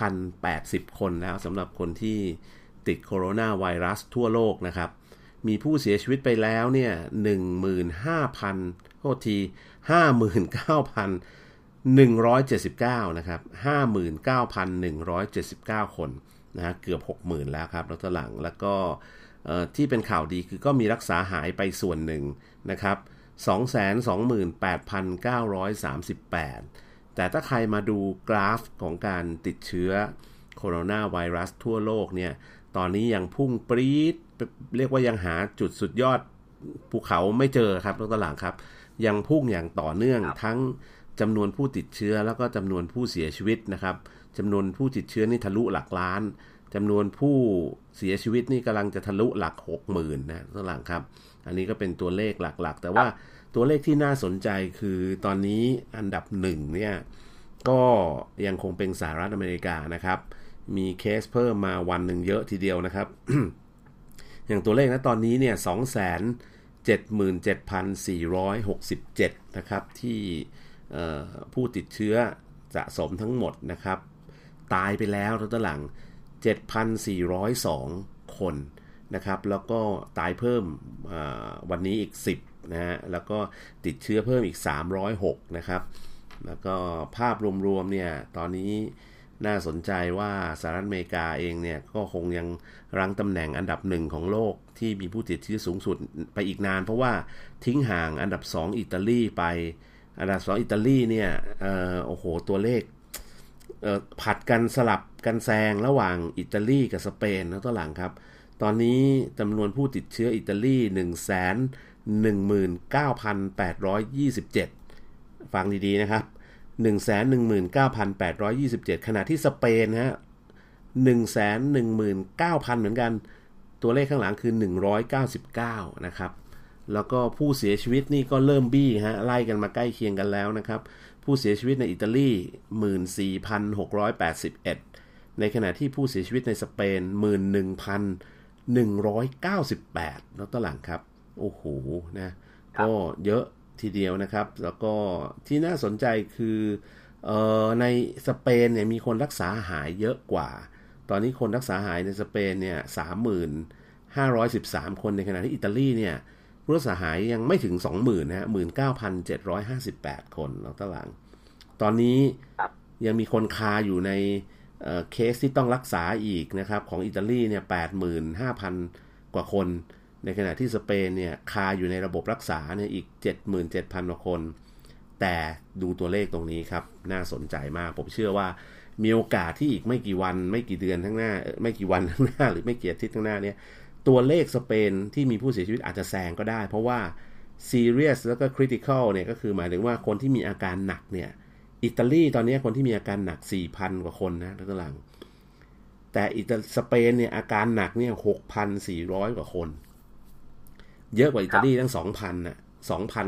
99,080 คนแล้วสำหรับคนที่ติดโคโรนาไวรัสทั่วโลกนะครับ มีผู้เสียชีวิตไปแล้วเนี่ย15,000โทษที 179 นะครับ 59,179 คนนะฮะเกือบ 60,000 แล้วครับแล้วตหลัง แล้วก็ที่เป็นข่าวดีคือก็มีรักษาหายไปส่วนหนึ่งนะครับ 228,938 แต่ถ้าใครมาดูกราฟของการติดเชื้อโคโรนาไวรัสทั่วโลกเนี่ย ตอนนี้ยังพุ่งปรี๊ด เรียกว่ายังหาจุดสุดยอดภูเขาไม่เจอครับตตหลังครับ ยังพุ่งอย่างต่อเนื่องทั้ง จำนวนผู้ติดเชื้อแล้วก็จำนวนผู้เสียชีวิตนะครับจำนวนผู้ติดเชื้อนี่ทะลุหลักล้านจำนวนผู้เสียชีวิตนี่กำลังจะทะลุหลักหกหมื่นนะตหลังครับ อันนี้ก็เป็นตัวเลขหลักๆ แต่ว่าตัวเลขที่น่าสนใจคือตอนนี้อันดับหนึ่งเนี่ยก็ยังคงเป็นสหรัฐอเมริกานะครับ มีเคสเพิ่มมาวันหนึ่งเยอะทีเดียวนะครับ อย่างตัวเลขนะตอนนี้เนี่ย2 7 7 4 6 7นะครับที่ ผู้ติดเชื้อสะสมทั้งหมดนะครับ ตายไปแล้วทั้งหลัง 7,402 คนนะครับ แล้วก็ตายเพิ่มวันนี้อีก 10นะฮะแล้วก็ติดเชื้อเพิ่มอีก 306 นะครับ แล้วก็ภาพรวมๆเนี่ยตอนนี้น่าสนใจว่าสหรัฐอเมริกาเองเนี่ยก็คงยังรั้งตำแหน่งอันดับหนึ่งของโลกที่มีผู้ติดเชื้อสูงสุดไปอีกนาน เพราะว่าทิ้งห่างอันดับ 2 อิตาลีไป อันดับ2อิตาลีเนี่ยโอ้โหตัวเลขผัดกันสลับกันแซงระหว่างอิตาลีกับสเปนแล้วต่อหลังครับ ตอนนี้จำนวนผู้ติดเชื้ออิตาลี 1 19,827 ฟังดีๆนะครับ 119,827 ขณะที่สเปนฮะ119,000 เหมือนกัน ตัวเลขข้างหลังคือ 199 นะครับ แล้วก็ผู้เสียชีวิตนี่ก็เริ่มบี้ฮะไล่กันมาใกล้เคียงกันแล้วนะครับ ผู้เสียชีวิตในอิตาลี 14,681 ในขณะที่ผู้เสียชีวิตในสเปน 11,198แล้วต่อหลังครับ โอ้โหนะก็เยอะทีเดียวนะครับ แล้วก็ที่น่าสนใจคือออในสเปนเนี่ยมีคนรักษาหายเยอะกว่า ตอนนี้คนรักษาหายในสเปนเนี่ยสามหมื่นห้าร้อยสิบสามคนในขณะที่อิตาลีเนี่ย ผู้รักษาหายยังไม่ถึงสองหมื่นนะฮะหมื่นเก้าพันเจ็ดร้อยห้าสิบแปดคนแล้วตหลังตอนนี้ยังมีคนคาอยู่ในเคสที่ต้องรักษาอีกนะครับ ของอิตาลีเนี่ยแปดหมื่นห้าพันกว่าคน ในขณะที่สเปนเนี่ยคาอยู่ในระบบรักษาเนี่ยอีก 77,000 กว่าคน แต่ดูตัวเลขตรงนี้ครับ น่าสนใจมาก ผมเชื่อว่ามีโอกาสที่อีกไม่กี่วัน ไม่กี่เดือนข้างหน้า ไม่กี่วันข้างหน้า หรือไม่กี่อาทิตย์ข้างหน้าเนี่ย ตัวเลขสเปนที่มีผู้เสียชีวิตอาจจะแซงก็ได้ เพราะว่า serious แล้วก็ critical เนี่ยก็คือหมายถึงว่าคนที่มีอาการหนักเนี่ยอิตาลีตอนนี้คนที่มีอาการหนัก 4,000 กว่าคนนะทั้งหลัง แต่อิตาสเปนเนี่ยอาการหนักเนี่ย 6,400 กว่าคน เยอะกว่าอิตาลีตั้งสองพันน่ะสองพัน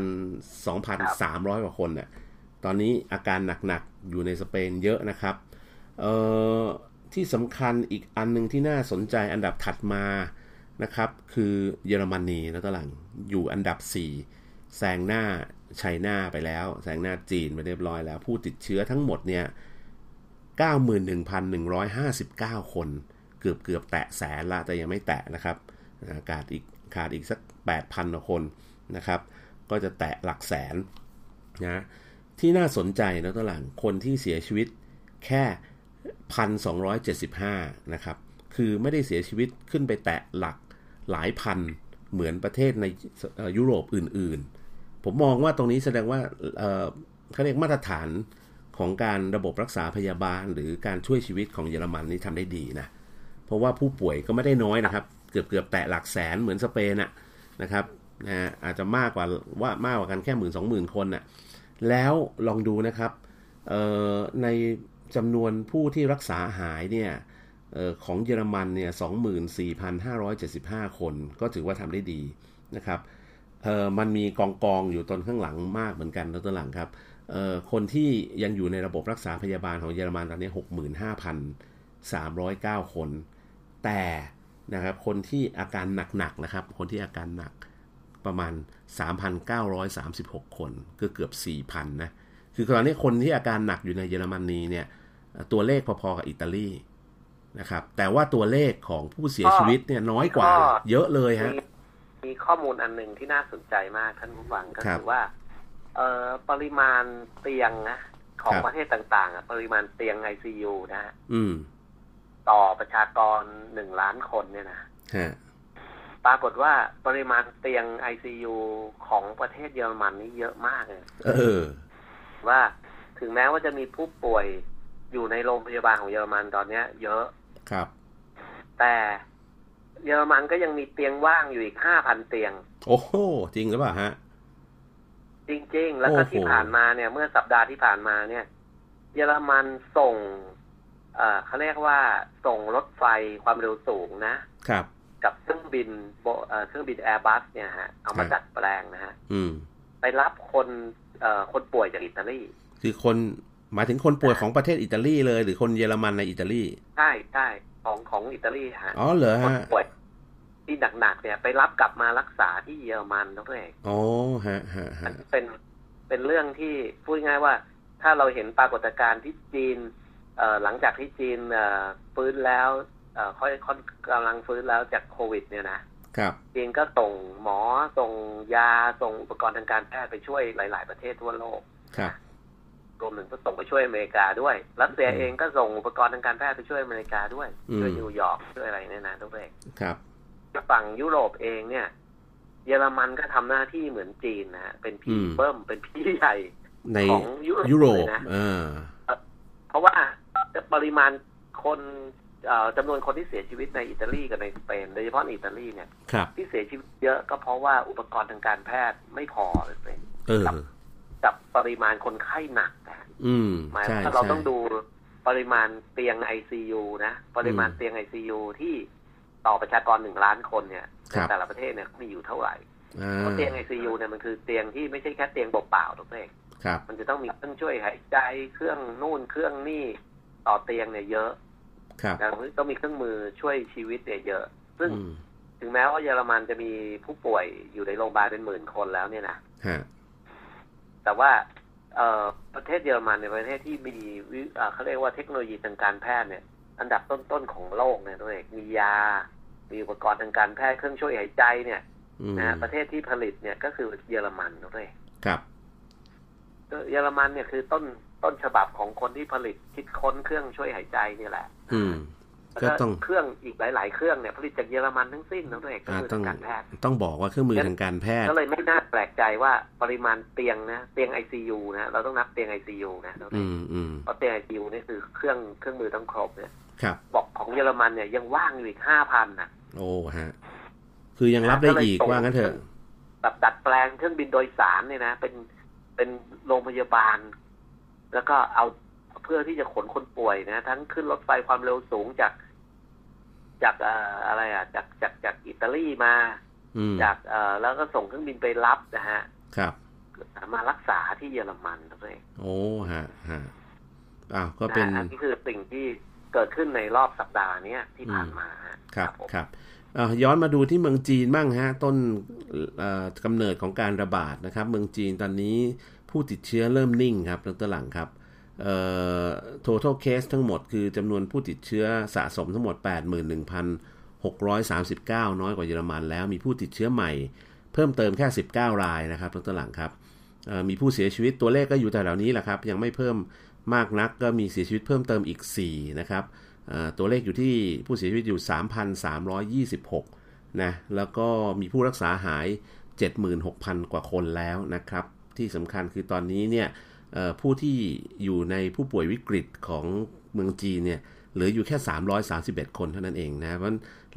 สองพันสามร้อยกว่าคนน่ะตอนนี้อาการหนักๆอยู่ในสเปนเยอะนะครับเอ่อที่สำคัญอีกอันนึงที่น่าสนใจอันดับถัดมา นะครับคือเยอรมนีนะตหลังอยู่อันดับ 4 แซงหน้าไชน่าไปแล้ว แซงหน้าจีนไปเรียบร้อยแล้ว ผู้ติดเชื้อทั้งหมดเนี่ย 91,159 คน เกือบเกือบแตะแสนละแต่ยังไม่แตะนะครับอากาศอีกขาดอีกสัก 8,000กว่าคนนะครับ ก็จะแตะหลักแสนนะที่น่าสนใจนะตหลังคนที่เสียชีวิตแค่ 1,275 นะครับ คือไม่ได้เสียชีวิตขึ้นไปแตะหลัก หลายพันเหมือนประเทศในยุโรปอื่น ๆ ผมมองว่าตรงนี้แสดงว่าเขาเรียกมาตรฐานของการระบบรักษาพยาบาล หรือการช่วยชีวิตของเยอรมันนี่ทำได้ดีนะ เพราะว่าผู้ป่วยก็ไม่ได้น้อยนะครับ เกือบเกือบแตะหลักแสนเหมือนสเปนอะนะครับนะอาจจะมากกว่าว่ามากกว่ากันแค่หมื่นสองหมื่นคนน่ะแล้วลองดูนะครับในจำนวนผู้ที่รักษาหายเนี่ย ของเยอรมันเนี่ยสองหมื่นสี่พันห้าร้อยเจ็ดสิบห้าคน ก็ถือว่าทำได้ดีนะครับเออมันมีกองกองอยู่ตนข้างหลังมากเหมือนกันตอนหลังครับเออคนที่ยังอยู่ในระบบรักษาพยาบาลของเยอรมันตอนนี้หกหมื่นห้าพันสามร้อยเก้าคน แต่นะครับคนที่อาการหนักๆนะครับ คนที่อาการหนักประมาณ 3,936 คนก็เกือบ 4,000 นะ คือตอนนี้คนที่อาการหนักอยู่ในเยอรมนีเนี่ยตัวเลขพอๆกับอิตาลี นะครับ แต่ว่าตัวเลขของผู้เสียชีวิตเนี่ยน้อยกว่า เยอะเลยฮะ
มีข้อมูลอันหนึ่งที่น่าสนใจมากท่านผู้ฟังก็คือว่า เอ่อปริมาณเตียงนะของประเทศต่างๆอะปริมาณเตียงไอซียูนะฮะต่อประชากรหนึ่งล้านคนเนี่ยนะปรากฏว่าปริมาณเตียงไอซียูของประเทศเยอรมันนี่เยอะมากเลยเออ ว่าถึงแม้ว่าจะมีผู้ป่วยอยู่ในโรงพยาบาลของเยอรมันตอนเนี้ย เยอะ
ครับ
แต่เยอรมันก็ยังมีเตียงว่างอยู่อีกห้าพันเตียง
โอ้โหจริงหรือเปล่าฮะ
จริง ๆ แล้วก็ที่ผ่านมาเนี่ย เมื่อสัปดาห์ที่ผ่านมาเนี่ย เยอรมันส่งเขาเรียกว่าส่งรถไฟความเร็วสูงนะ
ครับ
กับเครื่องบินเครื่องบินแอร์บัสเนี่ยฮะเอามาดัดแปลงนะฮะไปรับคนคนป่วยจากอิตาลี
คือคน หมายถึงคนป่วยของประเทศอิตาลีเลย หรือคนเยอรมันในอิตาลี
ใช่ใช่ของของอิตาลีฮะ
อ๋อเหรอฮะคน
ป่วยที่หนักๆเนี่ย ไปรับกลับมารักษาที่เยอรมันด้วย
อ๋อฮะฮะฮะ
เป็นเป็นเรื่องที่พูดง่ายว่า ถ้าเราเห็นปรากฏการณ์ที่จีนหลังจากที่จีนฟื้นแล้วเอ่อค่อยค่อยกำลังฟื้นแล้วจากโควิด เนี่ยนะ
ครับ
จีนก็ส่งหมอส่งยาส่งอุปกรณ์ทางการแพทย์ไปช่วยหลาย ๆ ประเทศทั่วโลก
ครับ
รวมถึงก็ส่งไปช่วยอเมริกาด้วย รัสเซีย
อืม
เองก็ส่งอุปกรณ์ทางการแพทย์ไปช่วยอเมริกาด้วย
อืม
ช่วยนิวยอร์กช่วยอะไรเนี่ยนะทุกเอง
ครับ
ฝั่งยุโรปเองเนี่ย เยอรมันก็ทำหน้าที่เหมือนจีนนะฮะเป็นพี่เบิ้มเป็นพี่ใหญ่
ใน
ของยุโรป
ยุโรป
เลยนะ
เออ
เพราะว่าปริมาณคนเอ่อจำนวนคนที่เสียชีวิตในอิตาลีกับในสเปนโดยเฉพาะในอิตาลีเนี่ย
ครับ
ที่เสียชีวิตเยอะก็เพราะว่าอุปกรณ์ทางการแพทย์ไม่พอเลยเป็น
เออ
กับปริมาณคนไข้หนักนะ
อืม
หมาย
ใช่
ว่าเรา
ใช่
ต้องดูปริมาณเตียงไอซียูนะ ปริมาณ
อืม
เตียงไอซียูที่ต่อประชากรหนึ่งล้านคนเนี่ย
ครั
ใน
บ
แต่ละประเทศเนี่ยมีอยู่เท่าไหร่
อ่า
เพราะเตียงไอซียูเนี่ยมันคือเตียงที่ไม่ใช่แค่เตียงเปล่าๆทุกเอง
ครับ
มันจะต้องมีเครื่องช่วยหายใจเครื่องนู่นเครื่องนี่ต่อเตียงเนี่ยเยอะ
ครับ
แล้วต้องมีเครื่องมือช่วยชีวิตเนี่ยเยอะ ซึ่ง
อืม
ถึงแม้ว่าเยอรมันจะมีผู้ป่วยอยู่ในโรงพยาบาลเป็นหมื่นคนแล้วเนี่ยนะ
ฮะ
แต่ว่าเอ่อประเทศเยอรมันในยประเทศที่มีวิเอ่อเขาเรียกว่าเทคโนโลยีทางการแพทย์เนี่ย อันดับต้นๆของโลกเนี่ยด้วยมียา มีอุปกรณ์ทางการแพทย์เครื่องช่วยหายใจเนี่ย
อืม
นะฮะประเทศที่ผลิตเนี่ยก็คือเยอรมันด้วย
ครับ
เยอรมันเนี่ยคือต้นต้นฉบับของคนที่ผลิตคิดค้นเครื่องช่วยหายใจเนี่ยแหละ
อืม
แล้ว
ก็ต้อง
เครื่องอีกหลาย ๆ เครื่องเนี่ยผลิตจากเยอรมันทั้งสิ้นนะด้วยก็
อ่า
คือ
ต้อง
การแพทย์
ต้องบอกว่าเครื่องมือทางการแพทย์
ก็เลยไม่น่าแปลกใจว่าปริมาณเตียงนะเตียงไอซียูนะเราต้องนับเตียงไอซียูนะ
อืมอืม
เพราะเตียงไอซียูนี่คือเครื่องเครื่องมือต้องครบเนี่ย
ครับ
บอกของเยอรมันเนี่ยยังว่างอยู่อีกห้าพันนะ
โอ้ฮะคือยังรับได้อีกว่างั้นเถอะ
แบบดัดแปลงเครื่องบินโดยสารเนี่ยนะเป็นเป็นโรงพยาบาล แล้วก็เอาเพื่อที่จะขนคนป่วยนะ ทั้งขึ้นรถไฟความเร็วสูงจาก จากเอ่ออะไรอะจากจากจากอิตาลีมา
อืม
จากเอ่อแล้วก็ส่งเครื่องบินไปรับนะฮะ
ครับ
มารักษาที่เยอรมันนะเพื่อน
โอ้ฮะฮะอ้าวก็เป็น
นะอันนี้คือสิ่งที่เกิดขึ้นในรอบสัปดาห์เนี้ยที่ผ่านมาฮะ
ครับ
ผม
ครับเอ่อย้อนมาดูที่เมืองจีนบ้างฮะ ต้นเอ่อกำเนิดของการระบาดนะครับ เมืองจีนตอนนี้ผู้ติดเชื้อเริ่มนิ่งครับดรหลังครับเอ่อ total case ทั้งหมดคือจำนวนผู้ติดเชื้อสะสมทั้งหมด 81,639 น้อยกว่าเยอรมันแล้วมีผู้ติดเชื้อใหม่ เพิ่มเติมแค่ 19 รายนะครับดรหลังครับมีผู้เสียชีวิตตัวเลขก็อยู่แต่เหล่านี้แหละครับ ยังไม่เพิ่มมากนักก็มีเสียชีวิตเพิ่มเติมอีก 4 นะครับตัวเลขอยู่ที่ผู้เสียชีวิตอยู่ 3,326 นะ แล้วก็มีผู้รักษาหาย 76,000 กว่าคนแล้วนะครับ ที่สำคัญคือตอนนี้เนี่ย ผู้ที่อยู่ในผู้ป่วยวิกฤตของเมืองจีนเนี่ยเหลืออยู่แค่ 331 คนเท่านั้นเองนะ เพราะ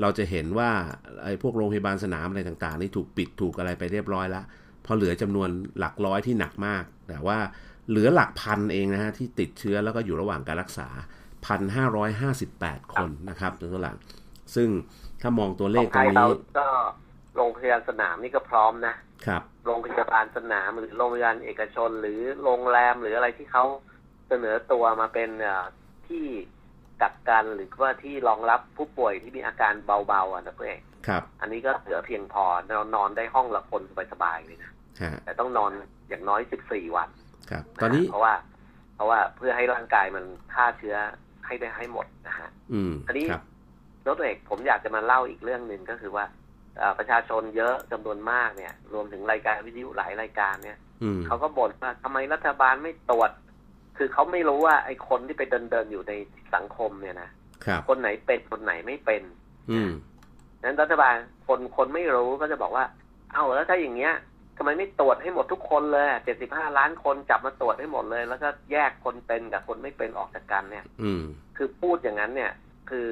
เราจะเห็นว่าไอ้พวกโรงพยาบาลสนามอะไรต่างๆ นี่ถูกปิดถูกอะไรไปเรียบร้อยแล้วพราะเหลือจำนวนหลักร้อยที่หนักมาก แต่ว่าเหลือหลักพันเองนะฮะที่ติดเชื้อแล้วก็อยู่ระหว่างการรักษา 1,558 คนนะครับตัวหลัง ซึ่งถ้ามองตัวเล
ข
ตรงนี้
ก็โรงพยาบาลสนามนี่ก็พร้อมนะ
ครับ
โรงพยาบาลสนามหรือโรงพยาบาลเอกชน หรือโรงแรมหรืออะไรที่เขาเสนอตัวมาเป็นเอ่อที่กักกันหรือว่าที่รองรับผู้ป่วยที่มีอาการเบาๆอะนะเพื่อน
ครับ
อันนี้ก็เหลือเพียงพอนอนนอนได้ห้องละคนสบายๆเลยนะ
ฮะ
แต่ต้องนอนอย่างน้อย14วัน
ครับะตอนนี้
เพราะว่า เพราะว่าเพื่อให้ร่างกายมันฆ่าเชื้อให้ได้ให้หมดนะฮะ
อืม
อันนี้
ครับ
ดรเอกผมอยากจะมาเล่าอีกเรื่องหนึ่งก็คือว่าเอ่อ ประชาชนเยอะจำนวนมากเนี่ย รวมถึงรายการวิทยุหลายรายการเนี่ย
อืม
เขาก็บ่นว่าทำไมรัฐบาลไม่ตรวจ คือเขาไม่รู้ว่าไอ้คนที่ไปเดินเดินๆอยู่ในสังคมเนี่ยนะครับคนไหนเป็นคนไหนไม่เป็น
อืม
นั้นรัฐบาลคนคนไม่รู้ก็จะบอกว่า เอ้าแล้วถ้าอย่างเงี้ยทำไมไม่ตรวจให้หมดทุกคนเลยเจ็ดสิบห้าล้านคนจับมาตรวจให้หมดเลย แล้วก็แยกคนเป็นกับคนไม่เป็นออกจากกันเนี่ย
อืม
คือพูดอย่างนั้นเนี่ย คือ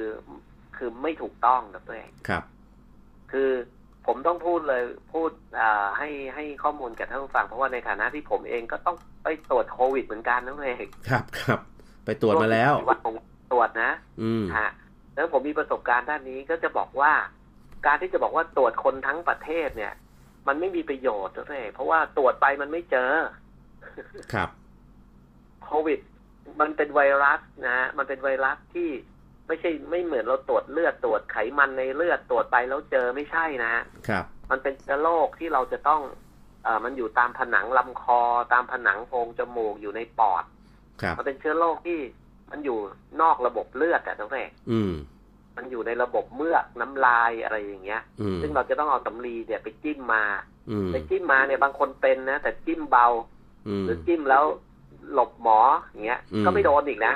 คือไม่ถูกต้องกับตัวเอง
ครับ
คือผมต้องพูดเลยพูดอ่าให้ให้ข้อมูลกับท่านผู้ฟังเพราะว่าในฐานะที่ผมเองก็ต้องไปตรวจโควิดเหมือนกันนั่นเอง
ครับครับไปตรวจมาแล้ว
ว่าผมตรวจนะ
อืม
ฮะแล้วผมมีประสบการณ์ด้านนี้ก็จะบอกว่า การที่จะบอกว่าตรวจคนทั้งประเทศเนี่ย มันไม่มีประโยชน์เลยเพราะว่าตรวจไปมันไม่เจอ
ครับ
โควิด มันเป็นไวรัสนะฮะมันเป็นไวรัสที่ ไม่ใช่ไม่เหมือนเราตรวจเลือดตรวจไขมันในเลือดตรวจไปแล้วเจอไม่ใช่นะฮะ
ครับ
มันเป็นเชื้อโรคที่เราจะต้องเอ่อมันอยู่ตามผนังลำคอ ตามผนังโพรงจมูกอยู่ในปอด
ครับ
มันเป็นเชื้อโรคที่มันอยู่นอกระบบเลือดอะทั้งแรก
อืม
นมันอยู่ในระบบเมือกน้ำลายอะไรอย่างเงี้ย ซึ่งเราจะต้องเอาสำลีเนี่ยไปจิ้มมาไปจิ้มมาเนี่ยบางคนเป็นนะแต่จิ้มเบาหรือจิ้มแล้วหลบหมออย่างเงี้ย ก็ไม่โดนอีกนะ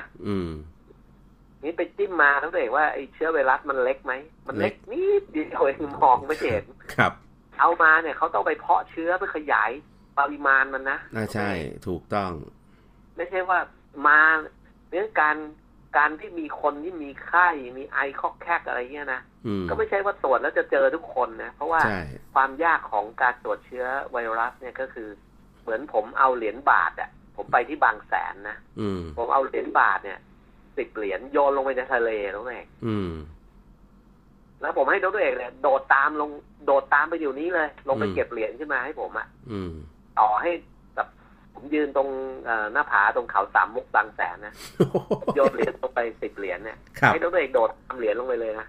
นี่ไปจิ้มมาทั้งเด็กว่าไอ้เชื้อไวรัสมันเล็กไหม มันเล็กนิดเดียวเองมองไม่เห็น
ครับ
เอามาเนี่ยเขาต้องไปเพาะเชื้อเพื่อขยายปริมาณมันนะ
อ่าใช่ถูกต้อง
ไม่ใช่ว่ามาเรื่องการการที่มีคนที่มีไข้มีไอคอกแคกอะไรเงี้ยนะก็ไม่ใช่ว่าตรวจแล้วจะเจอทุกคนนะ เพราะว่าความยากของการตรวจเชื้อไวรัสเนี่ยก็คือ เหมือนผมเอาเหรียญบาทอะ ผมไปที่บางแสนนะผมเอาเหรียญบาทเนี่ย สิบเหรียญโยนลงไปในทะเลน้องเอกแล้วผมให้ดรเอกเนี่ยโดดตามลงโดดตามไปอยู่นี้เลย ลงไปเก็บเหรียญขึ้นมาให้ผมอะต่อให้แบบผมยืนตรงหน้าผาตรงเขาสามมุกบางแสนนะโยนเหรียญลงไปสิบเหรียญเนี่ยให้ดรเอกโดดทำเหรียญลงไปเลยนะ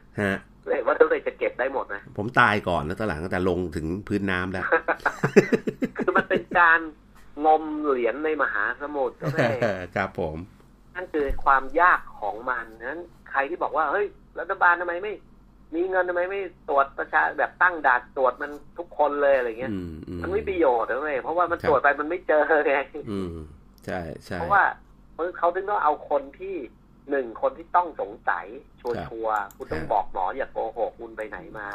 เลยว่าดรเอกจะเก็บได้หมดนะ
ผมตายก่อนนะตอนหลังแต่ลงถึงพื้นน้ำแล้ว
คือมันเป็นการงมเหรียญในมหาสมุทรก็ได้
ครับผม
นั่นคือความยากของมันนั้น ใครที่บอกว่าเฮ้ยรัฐบาลทำไมไม่ มีเงินทำไมไม่ตรวจประชาแบบตั้งด่านตรวจมันทุกคนเลยอะไรเงี้ยมันไม่ประโยชน์เลยเพราะว่ามันตรวจไปมันไม่เจอไง
ใช่ใช่
เพราะว่าเขาถึงต้องเอาคนที่หนึ่งคนที่ต้องสงสัยชัวร์คุณต้องบอกหมออย่าโกหกคุณไปไหนมา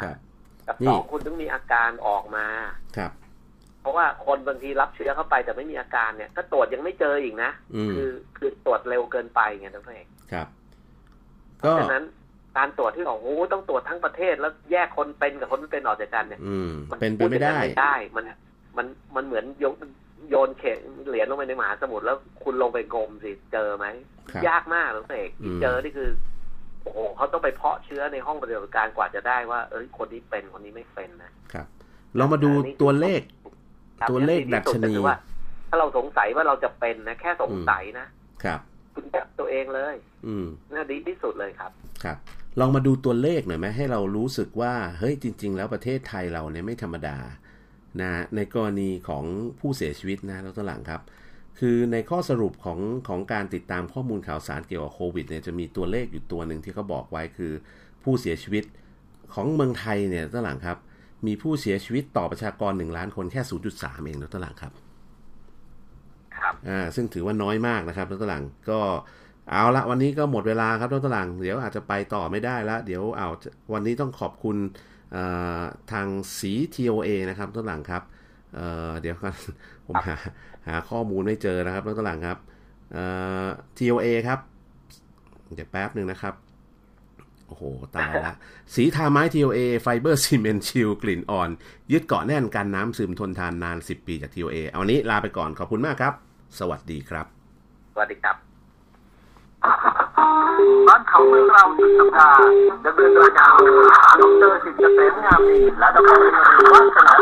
กับสองคุณต้องมีอาการออกมา
ครับ
เพราะว่าคนบางทีรับเชื้อเข้าไปแต่ไม่มีอาการเนี่ยถ้าตรวจยังไม่เจออีกนะคือคือตรวจเร็วเกินไปไงท่านผู้ชม
ครับ
เพราะฉะนั้นการตรวจที่บอกโอ้ต้องตรวจทั้งประเทศแล้วแยกคนเป็นกับคนไม่เป็นออกจากกันเนี่ย
มันเป็นไปไม่ได้
ไม่ได้ มันมันมันเหมือนโยนโยนเขเหรียญลงไปในมหาสมุทรแล้วคุณลงไปงมสิเจอไหมยากมากแล้วเอกที่เจอนี่คือโอ้โหเขาต้องไปเพาะเชื้อในห้องปฏิบัติการกว่าจะได้ว่า เอ้ยคนนี้เป็นคนนี้ไม่เป็น
นะครับ เรามาดูตัวเลข ตัวเลขดัชนีว่า
ถ้าเราสงสัยว่าเราจะเป็นนะแค่สงสัยนะครับคุณจับตัวเองเลย
อืม
น่าดีที่สุดเลยครับ
ครับลองมาดูตัวเลขหน่อยไหมให้เรารู้สึกว่าเฮ้ยจริง ๆ แล้วประเทศไทยเราเนี่ยไม่ธรรมดานะในกรณีของผู้เสียชีวิตนะแล้วตัวหลังครับ คือในข้อสรุปของของการติดตามข้อมูลข่าวสารเกี่ยวกับโควิดเนี่ยจะมีตัวเลขอยู่ตัวหนึ่งที่เขาบอกไว้คือ ผู้เสียชีวิตของเมืองไทยเนี่ยตัวหลังครับ มีผู้เสียชีวิตต่อประชากรหนึ่งล้านคนแค่ 0.3 เองนะตลังครับ
ครับ
อ่า ซึ่งถือว่าน้อยมากนะครับตลังก็เอาละวันนี้ก็หมดเวลาครับตลังเดี๋ยวอาจจะไปต่อไม่ได้ละเดี๋ยวเอาวันนี้ต้องขอบคุณทางสี TOA นะครับตลังครับเเดี๋ยวกันผมหาหาข้อมูลไม่เจอนะครับตลังครับ TOA ครับ เดี๋ยวแป๊บหนึ่งนะครับ โอ้โห ตายละ สีทาไม้ TOA ไฟเบอร์ซีเมนต์ชิลกลิ่นอ่อน ยึดเกาะแน่นกันน้ำซึมทนทานนาน 10 ปีจาก TOA เอาวันนี้ลาไปก่อนขอบคุณมากครับ สวัสดีครับ
สวัสดีครับ
บ้านเขาเมืองเราสุดสัปดาห์ดำเนินรายการดรสิทธิ์เกษมงามดีและดรเรนวัฒนาโต